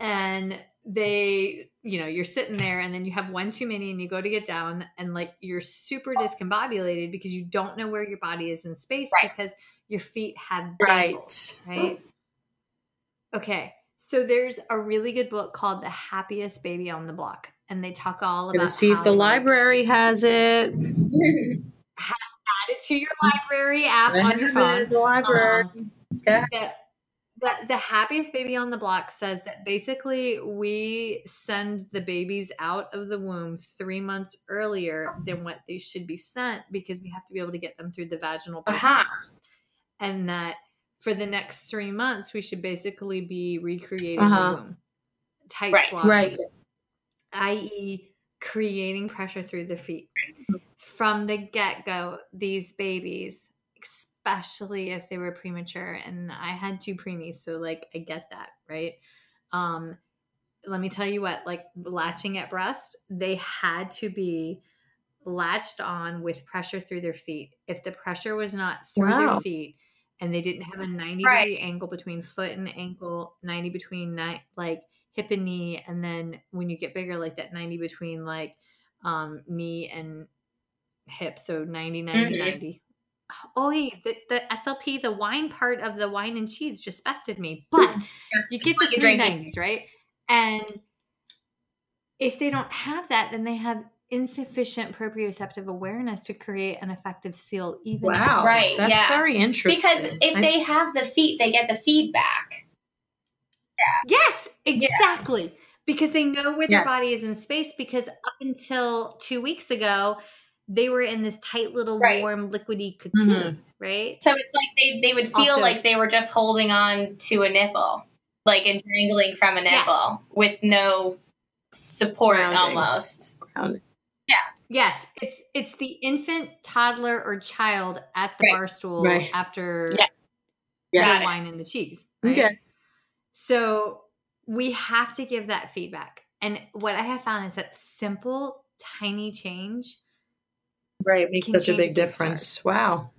and they you know you're sitting there and then you have one too many and you go to get down and like you're super discombobulated because you don't know where your body is in space right. because your feet have right right okay so there's a really good book called The Happiest Baby on the Block, and they talk all about. see if the library has it. Add it to your library app on your phone. The library. Um. The, the, the happiest baby on the block says that basically we send the babies out of the womb three months earlier than what they should be sent because we have to be able to get them through the vaginal. Uh-huh. And that for the next three months, we should basically be recreating uh-huh. the womb, tight right. swab, right? I.e., creating pressure through the feet from the get go. These babies, especially if they were premature, and I had two preemies, so like I get that, right? Um, let me tell you what, like latching at breast, they had to be latched on with pressure through their feet. If the pressure was not through wow. their feet, and they didn't have a 90 right. degree angle between foot and ankle 90 between ni- like hip and knee and then when you get bigger like that 90 between like um knee and hip so 90 90 mm-hmm. 90 oh the, the slp the wine part of the wine and cheese just bested me but yes, you get the 390s right and if they don't have that then they have insufficient proprioceptive awareness to create an effective seal even wow right that's yeah. very interesting because if I they s- have the feet they get the feedback yeah. yes exactly yeah. because they know where their yes. body is in space because up until two weeks ago they were in this tight little right. warm liquidy cocoon mm-hmm. right so it's like they, they would feel also, like they were just holding on to a nipple like entangling from a nipple yes. with no support Grounding. almost Grounding. Yes, it's it's the infant, toddler, or child at the right. bar stool right. after yeah. yes. the wine and the cheese. Right? Okay. So we have to give that feedback. And what I have found is that simple, tiny change. Right, makes such a big difference. Wow.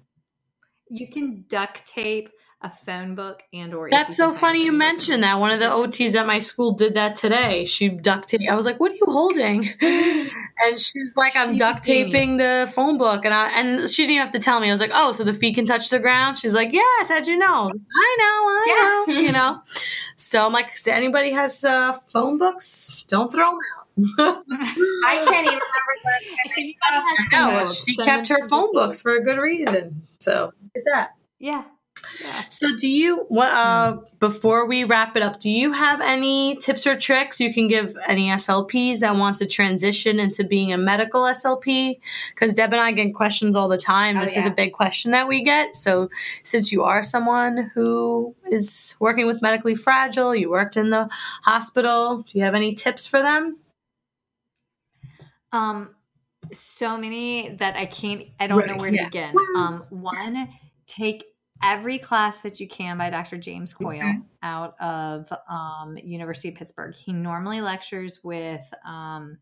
You can duct tape a phone book and or that's so funny you mentioned that. one of the ots at my school did that today. She duct taped i was like what are you holding? And she's like i'm she's duct taping the phone book. And i and she didn't even have to tell me. I was like oh so the feet can touch the ground? She's like yes how'd you know? I know i yes. know you know? So i'm like so anybody has uh, phone books? Don't throw them out. I can't even remember. I know. she kept her phone books for a good reason. So is that? Yeah, so, do you uh, before we wrap it up? Do you have any tips or tricks you can give any SLPs that want to transition into being a medical SLP? Because Deb and I get questions all the time. Oh, this yeah. is a big question that we get. So, since you are someone who is working with medically fragile, you worked in the hospital. Do you have any tips for them? Um, so many that I can't. I don't right, know where to yeah. begin. Um, one, take every class that you can by Dr. James Coyle okay. out of um, University of Pittsburgh. He normally lectures with um,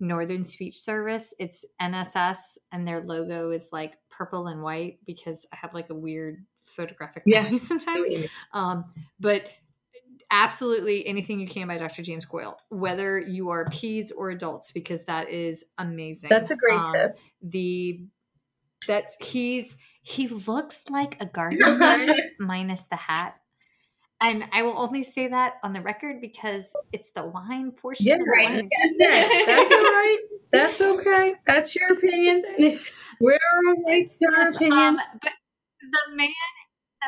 Northern Speech Service. It's NSS, and their logo is like purple and white because I have like a weird photographic memory yes. sometimes. Um, but absolutely anything you can by Dr. James Coyle, whether you are peds or adults, because that is amazing. That's a great um, tip. The that's he's he looks like a gardener minus the hat. And I will only say that on the record because it's the wine portion. Yeah, right. That's all right. That's okay. That's your opinion. We're all right. Your opinion. Um, but the man,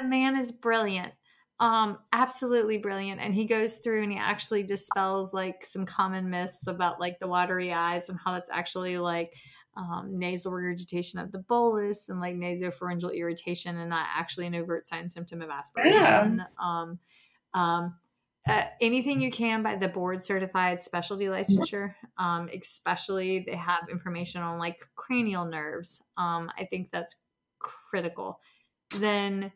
the man is brilliant. Um, absolutely brilliant. And he goes through and he actually dispels like some common myths about like the watery eyes and how that's actually like um, nasal regurgitation of the bolus and like nasopharyngeal irritation and not actually an overt sign symptom of aspiration. Yeah. Um, um, uh, anything you can by the board certified specialty licensure, um, especially they have information on like cranial nerves. Um, I think that's critical. Then,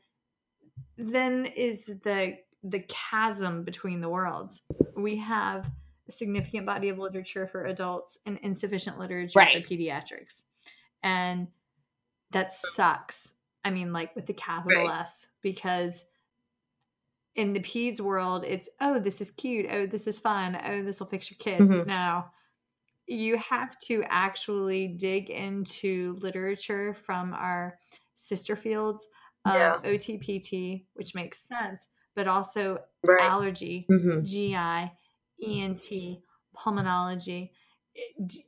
then is the the chasm between the worlds. We have a significant body of literature for adults and insufficient literature right. for pediatrics. And that sucks. I mean, like with the capital right. S, because in the peds world, it's, oh, this is cute. Oh, this is fun. Oh, this will fix your kid. Mm-hmm. No, you have to actually dig into literature from our sister fields of yeah. OTPT, which makes sense, but also right. allergy, mm-hmm. GI, ENT, pulmonology.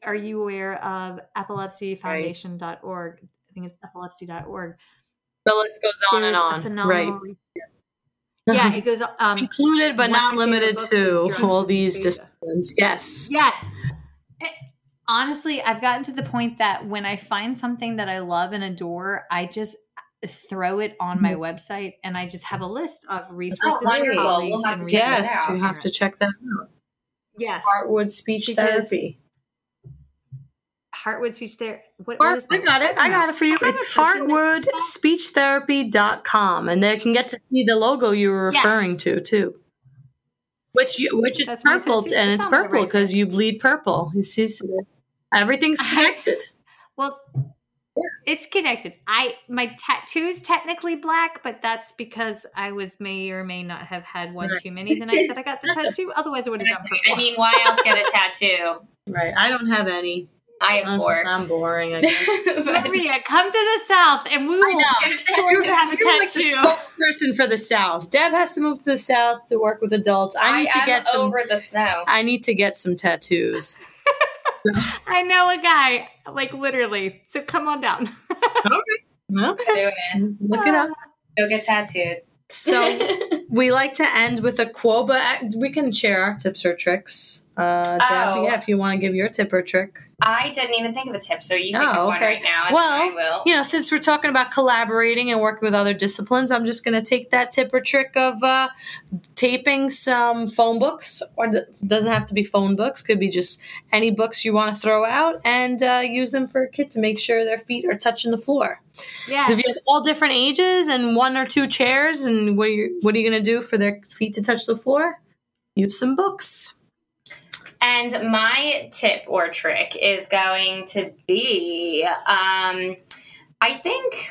Are you aware of epilepsyfoundation.org? I think it's epilepsy.org. The list goes on There's and on. Right. Yeah, it goes um, included but not limited to all these disciplines. Yes. Yes. Eh, honestly, I've gotten to the point that when I find something that I love and adore, I just throw it on my mm-hmm. website and I just have a list of resources oh, for colleagues we'll and resources. Yes, you have to check that out. Yes. Heartwood Speech because Therapy. Heartwood Speech Therapy. What, Heart, I got it. I got it for you. It's heartwoodspeechtherapy.com. And they can get to see the logo you were referring yes. to, too. Which you, which is That's purple, and it's, it's purple because right you bleed purple. You see, everything's connected. well, it's connected. I my tattoo is technically black, but that's because I was may or may not have had one too many the night that I got the tattoo. Otherwise, it would have gone purple. I mean, why else get a tattoo? Right. I don't have any. I have four. I'm boring. I guess. Maria, come to the south, and we will make sure you have a tattoo. Like spokesperson for the south. Deb has to move to the south to work with adults. I need I to get some over the snow. I need to get some tattoos. I know a guy, like literally. So come on down. okay. Okay. it. Look it up. Go get tattooed. So we like to end with a quote, but we can share our tips or tricks. Uh, Deb, oh. yeah, if you want to give your tip or trick. I didn't even think of a tip, so you think oh, of one right now. well, you know, since we're talking about collaborating and working with other disciplines, I'm just going to take that tip or trick of uh, taping some phone books, or doesn't have to be phone books, could be just any books you want to throw out, and uh, use them for a kid to make sure their feet are touching the floor. Yeah. So if you have all different ages and one or two chairs, and what are you, what are you going to do for their feet to touch the floor? Use some books. And my tip or trick is going to be um, I think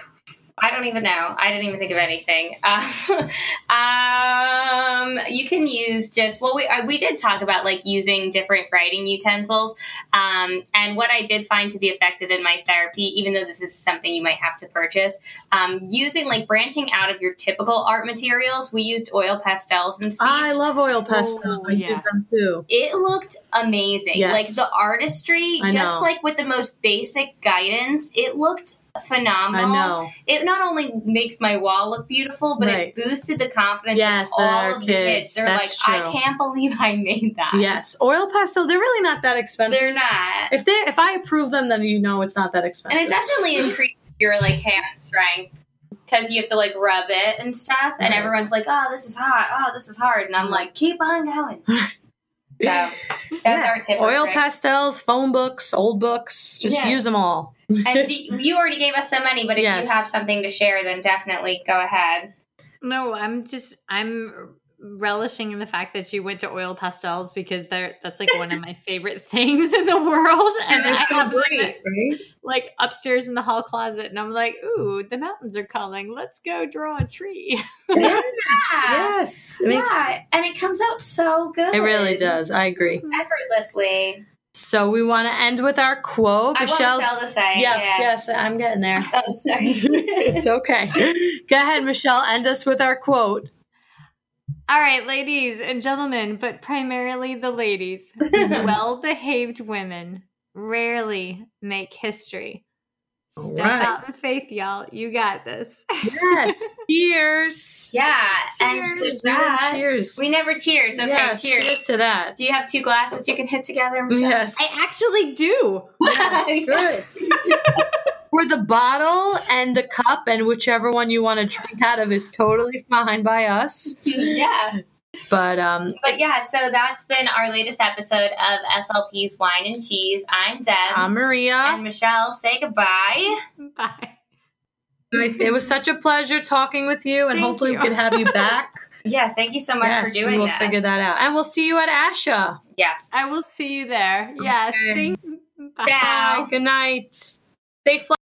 I don't even know. I didn't even think of anything. Uh, um, you can use just well, we uh, we did talk about like using different writing utensils, um, and what I did find to be effective in my therapy, even though this is something you might have to purchase, um, using like branching out of your typical art materials. We used oil pastels and speech. I love oil pastels. Oh, I yeah. use them too. It looked amazing. Yes. Like the artistry, I just know. like with the most basic guidance, it looked phenomenal. I know. It not only makes my wall look beautiful, but right. it boosted the confidence yes, of all of the kids. They're That's like, true. I can't believe I made that. Yes. Oil pastel, they're really not that expensive. They're not. If they if I approve them, then you know it's not that expensive. And it definitely increases your like hand strength. Because you have to like rub it and stuff, right. and everyone's like, "Oh, this is hot. Oh, this is hard," and I'm mm-hmm. like, "Keep on going." So that's yeah. our tip. Oil pastels, phone books, old books, just yeah. use them all. and you already gave us so many, but if yes. you have something to share, then definitely go ahead. No, I'm just I'm relishing in the fact that you went to oil pastels because they're that's like one of my favorite things in the world. And they're I so great, right? Like upstairs in the hall closet, and I'm like, ooh, the mountains are calling. Let's go draw a tree. yes, yes. It makes, yeah, and it comes out so good. It really does. I agree. Mm-hmm. Effortlessly. So we want to end with our quote. I Michelle, want Michelle to say. Yeah, yeah, yes, I'm getting there. Oh, sorry. it's okay. Go ahead, Michelle. End us with our quote. All right, ladies and gentlemen, but primarily the ladies. well behaved women rarely make history. Step right. out in faith, y'all. You got this. Yes. cheers. Yeah. Cheers. And with that, cheers. We never cheers. Okay, yes, cheers. Cheers to that. Do you have two glasses you can hit together? Michelle? Yes. I actually do. Yes, good. Or the bottle and the cup, and whichever one you want to drink out of is totally fine by us. yeah. But um But yeah, so that's been our latest episode of SLP's Wine and Cheese. I'm Deb. I'm Maria. And Michelle, say goodbye. Bye. It was such a pleasure talking with you, and Thank hopefully you. we could have you back. Yeah, thank you so much yes, for doing we'll this. figure that out. And we'll see you at ASHA. Yes. I will see you there. Yes. Okay. Thank Bye. Good night. Stay flat.